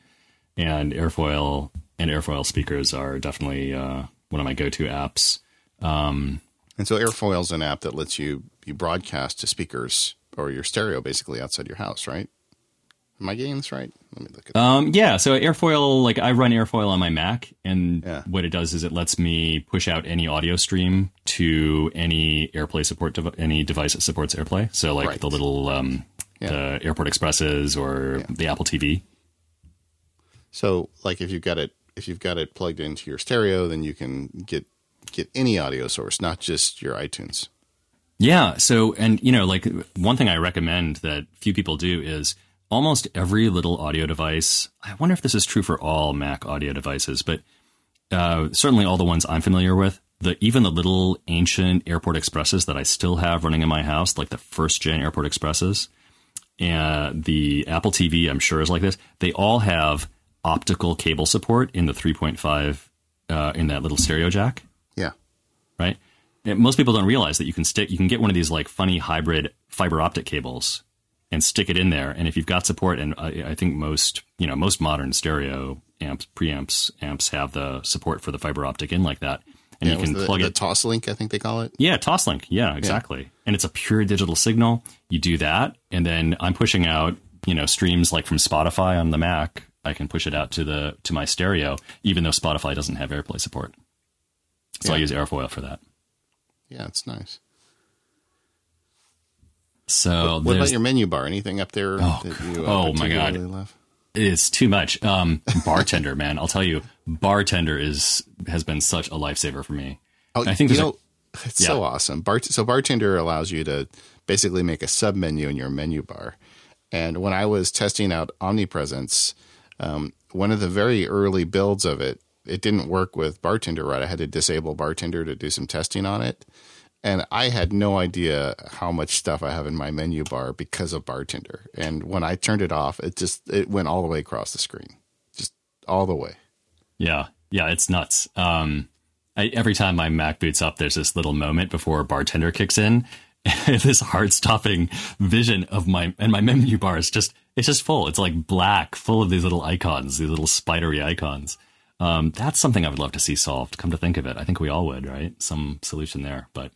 and airfoil and airfoil speakers are definitely uh, one of my go-to apps. Um, And so Airfoil is an app that lets you you broadcast to speakers or your stereo basically outside your house, right? Am I getting this right? Let me look at Um, yeah, so Airfoil, like I run Airfoil on my Mac, and Yeah. what it does is it lets me push out any audio stream to any AirPlay support, dev- any device that supports AirPlay. So like Right. the little um, Yeah. the Airport Expresses or the Apple TV. So, like if you've got it if you've got it plugged into your stereo, then you can get get any audio source, not just your iTunes. Yeah. So, and you know, like one thing I recommend that few people do is almost every little audio device. I wonder if this is true for all Mac audio devices, but uh, certainly all the ones I'm familiar with. The even the little ancient Airport Expresses that I still have running in my house, like the first gen Airport Expresses, and the Apple TV, I'm sure is like this. They all have optical cable support in the 3.5 uh, in that little stereo jack. Right? And most people don't realize that you can stick, you can get one of these like funny hybrid fiber optic cables and stick it in there. And if you've got support, and I, I think most, you know, most modern stereo amps, preamps, amps have the support for the fiber optic in like that, and yeah you can the, plug the it. Toslink, I think they call it. Yeah, Toslink. Yeah, exactly. And it's a pure digital signal. You do that, and then I'm pushing out, you know, streams like from Spotify on the Mac. I can push it out to the to my stereo, even though Spotify doesn't have AirPlay support. So I Yeah. use Airfoil for that. Yeah, it's nice. So what there's- about your menu bar? Anything up there Oh, that you uh, oh my God. love? It's too much. Um, bartender, man, I'll tell you, bartender is has been such a lifesaver for me. Oh, I think you there's a- know, it's so awesome. Bart, so bartender allows you to basically make a sub menu in your menu bar. And when I was testing out Omnipresence, um, one of the very early builds of it, it didn't work with bartender right. I had to disable bartender to do some testing on it. And I had no idea how much stuff I have in my menu bar because of bartender. And when I turned it off, it just it went all the way across the screen, just all the way. Yeah, yeah, it's nuts. Um, I, every time my Mac boots up, there's this little moment before bartender kicks in. this heart stopping vision of my and my menu bar is just it's just full. It's like black, full of these little icons, these little spidery icons. Um, that's something I would love to see solved. Come to think of it, I think we all would, right? Some solution there. But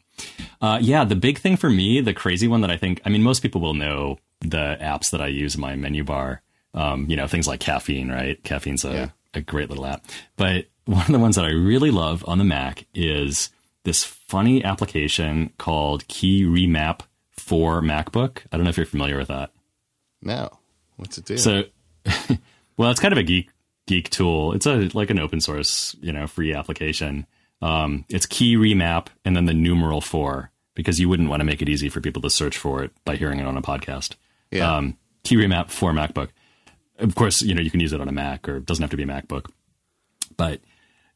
uh, yeah, the big thing for me, the crazy one that I think, I mean, most people will know the apps that I use in my menu bar. Um, you know, things like caffeine, right? Caffeine's a, Yeah. a great little app. But one of the ones that I really love on the Mac is this funny application called Key Remap for MacBook. I don't know if you're familiar with that. No, what's it do? So, well, it's kind of a geek geek tool. It's a like an open source, you know, free application. Um, it's key remap and then the numeral four because you wouldn't want to make it easy for people to search for it by hearing it on a podcast. Yeah. Um, KeyRemap4MacBook. Of course, you know you can use it on a Mac or it doesn't have to be a MacBook, but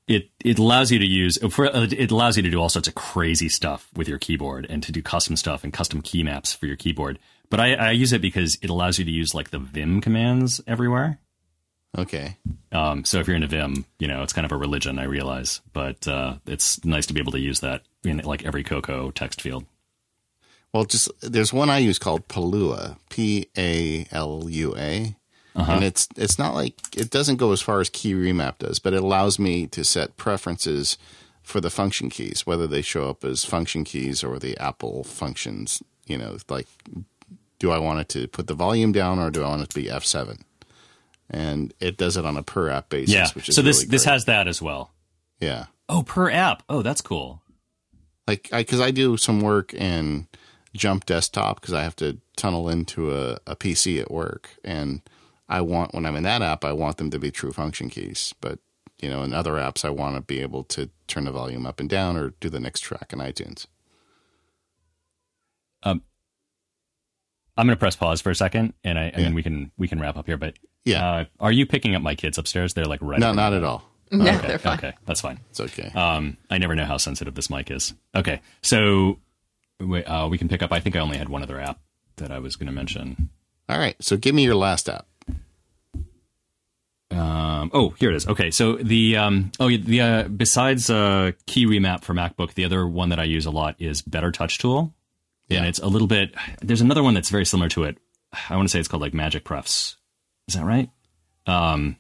it it allows you to use uh, it allows you to do all sorts of crazy stuff with your keyboard and to do custom stuff and custom key maps for your keyboard. But I, I use it because it allows you to use like the Vim commands everywhere. Okay. Um, so if you're into Vim, you know it's kind of a religion, I realize, but uh, it's nice to be able to use that in like every Cocoa text field. Well, just there's one I use called Palua, P A L U A, Uh-huh. and it's it's not like it doesn't go as far as key remap does, but it allows me to set preferences for the function keys, whether they show up as function keys or the Apple functions. You know, like do I want it to put the volume down or do I want it to be F7? And it does it on a per app basis, Yeah. which is So this really this has that as well. yeah. Oh, per app. Oh, that's cool. like I because I do some work in Jump Desktop because I have to tunnel into a, a PC at work, and I want when I'm in that app, I want them to be true function keys. But you know, in other apps, I want to be able to turn the volume up and down or do the next track in iTunes. Um, I'm going to press pause for a second, and I, Yeah. mean we can we can wrap up here. But Yeah. uh, are you picking up my kids upstairs? They're like right. No, not at all. No, Okay, they're fine. okay, that's fine. It's okay. Um, I never know how sensitive this mic is. Okay, so we, uh, we can pick up. I think I only had one other app that I was going to mention. all right. So give me your last app. Um, oh, here it is. Okay, so the um, oh the uh, besides uh, KeyRemap4MacBook, the other one that I use a lot is Better Touch Tool, Yeah. and it's a little bit. There's another one that's very similar to it. I want to say it's called like Magic Prefs. Is that right? Um,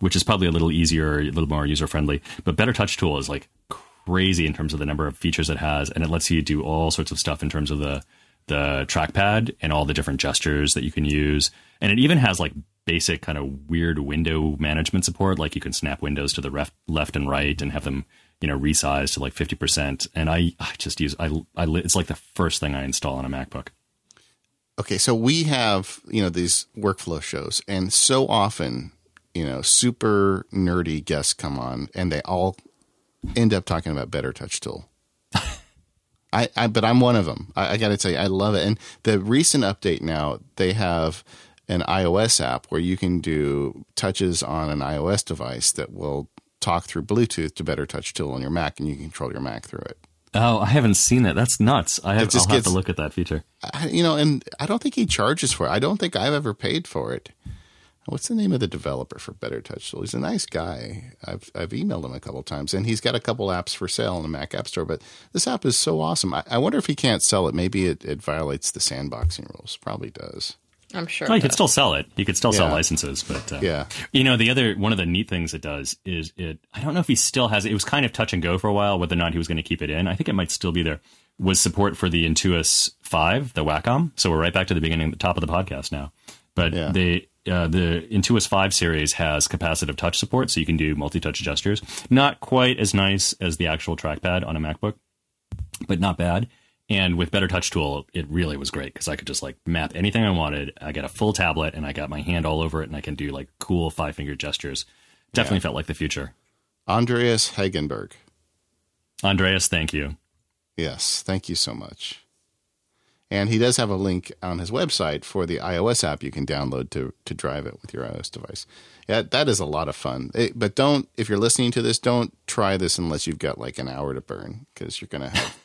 which is probably a little easier, a little more user friendly. But Better Touch Tool is like crazy in terms of the number of features it has, and it lets you do all sorts of stuff in terms of the the trackpad and all the different gestures that you can use. And it even has like basic kind of weird window management support, like you can snap windows to the ref, left and right and have them, you know, resized to like fifty percent. And I, I just use I, I it's like the first thing I install on a MacBook. Okay, so we have you know these workflow shows, and so often you know super nerdy guests come on, and they all end up talking about Better Touch Tool. I, I but I'm one of them. I, I got to tell you, I love it. And the recent update now, they have an iOS app where you can do touches on an iOS device that will talk through Bluetooth to Better Touch Tool on your Mac, and you can control your Mac through it. Oh, I haven't seen it. That's nuts. I have, just I'll have to look at that feature. I, you know, and I don't think he charges for it. I don't think I've ever paid for it. What's the name of the developer for Better Touch Tool? He's a nice guy. I've I've emailed him a couple times, and he's got a couple apps for sale in the Mac App Store. But this app is so awesome. I, I wonder if he can't sell it. Maybe it, it violates the sandboxing rules. Probably does. I'm sure. Well, you could still sell it. You could still sell licenses, but uh, Yeah. You know, the other one of the neat things it does is it. I don't know if he still has it. It was kind of touch and go for a while whether or not he was going to keep it in. I think it might still be there. Was support for the Intuos Five, the Wacom. So we're right back to the beginning, the top of the podcast now. But Yeah. the uh, the Intuos Five series has capacitive touch support, so you can do multi-touch gestures. Not quite as nice as the actual trackpad on a MacBook, but not bad. And with Better Touch Tool, it really was great because I could just like map anything I wanted. I got a full tablet and I got my hand all over it, and I can do like cool five finger gestures. Definitely felt like the future. Andreas Hegenberg. Andreas, thank you. Yes, thank you so much. And he does have a link on his website for the iOS app you can download to to drive it with your iOS device. Yeah, that is a lot of fun. It- but don't if you're listening to this, don't try this unless you've got like an hour to burn because you're gonna have.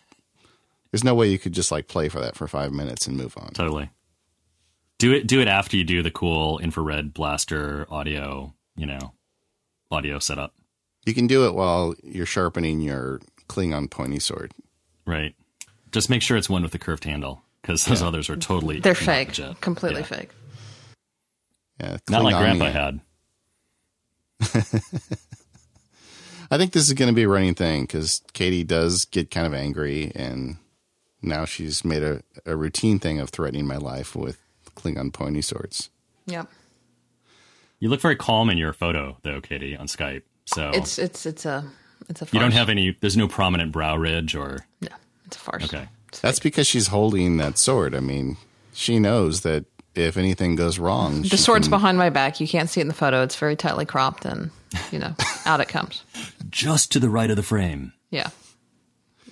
There's no way you could just like play for that for five minutes and move on. Totally. Do it. Do it after you do the cool infrared blaster audio. You know, audio setup. You can do it while you're sharpening your Klingon pointy sword. Right. Just make sure it's one with the curved handle because those others are totally They're fake, legit. completely Yeah. fake. Yeah, Not like Grandpa had. I think this is going to be a running thing because Katie does get kind of angry, and now she's made a, a routine thing of threatening my life with Klingon pointy swords. Yep. You look very calm in your photo, though, Katie, on Skype. So It's it's it's a it's a farce. you don't have any. There's no prominent brow ridge or no. It's a farce. okay. It's That's fake. because she's holding that sword. I mean, she knows that if anything goes wrong, the sword's can- behind my back. You can't see it in the photo. It's very tightly cropped, and you know, out it comes. Just to the right of the frame. Yeah,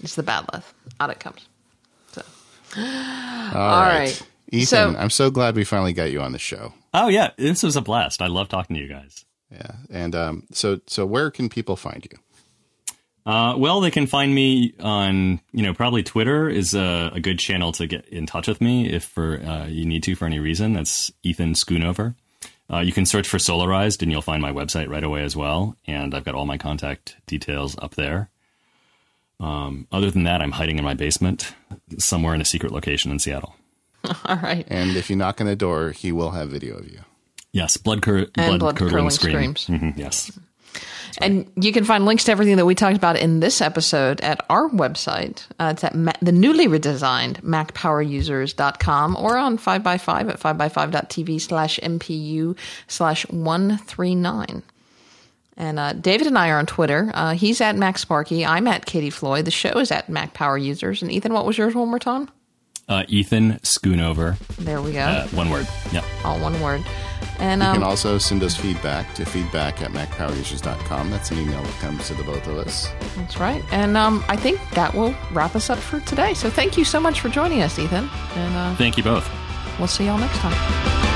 it's the bat'leth. Out it comes. So All All right. right. Ethan, So- I'm so glad we finally got you on the show. Oh yeah, this was a blast. I love talking to you guys. Yeah, and um, so so where can people find you? Uh, well, they can find me on, you know, probably Twitter is a, a good channel to get in touch with me if for uh, you need to for any reason. That's Ethan Schoonover. Uh, you can search for Solarized and you'll find my website right away as well. And I've got all my contact details up there. Um, other than that, I'm hiding in my basement somewhere in a secret location in Seattle. all right. And if you knock on the door, he will have video of you. Yes, blood, cur- And blood, curdling blood-curdling scream. screams. Mhm, yes. And you can find links to everything that we talked about in this episode at our website. Uh, it's at ma- the newly redesigned MacPowerUsers.com or on 5x5 at 5x5.tv slash MPU slash 139. And uh, David and I are on Twitter. Uh, he's at MacSparky. I'm at Katie Floyd. The show is at Mac Power Users. And Ethan, what was yours one more time? Uh, Ethan Schoonover. There we go. Uh, one word. Yeah. All one word. And You um, can also send us feedback to feedback at macpowerusers.com. That's an email that comes to the both of us. that's right. And um, I think that will wrap us up for today. So thank you so much for joining us, Ethan. And uh, Thank you both. we'll see y'all next time.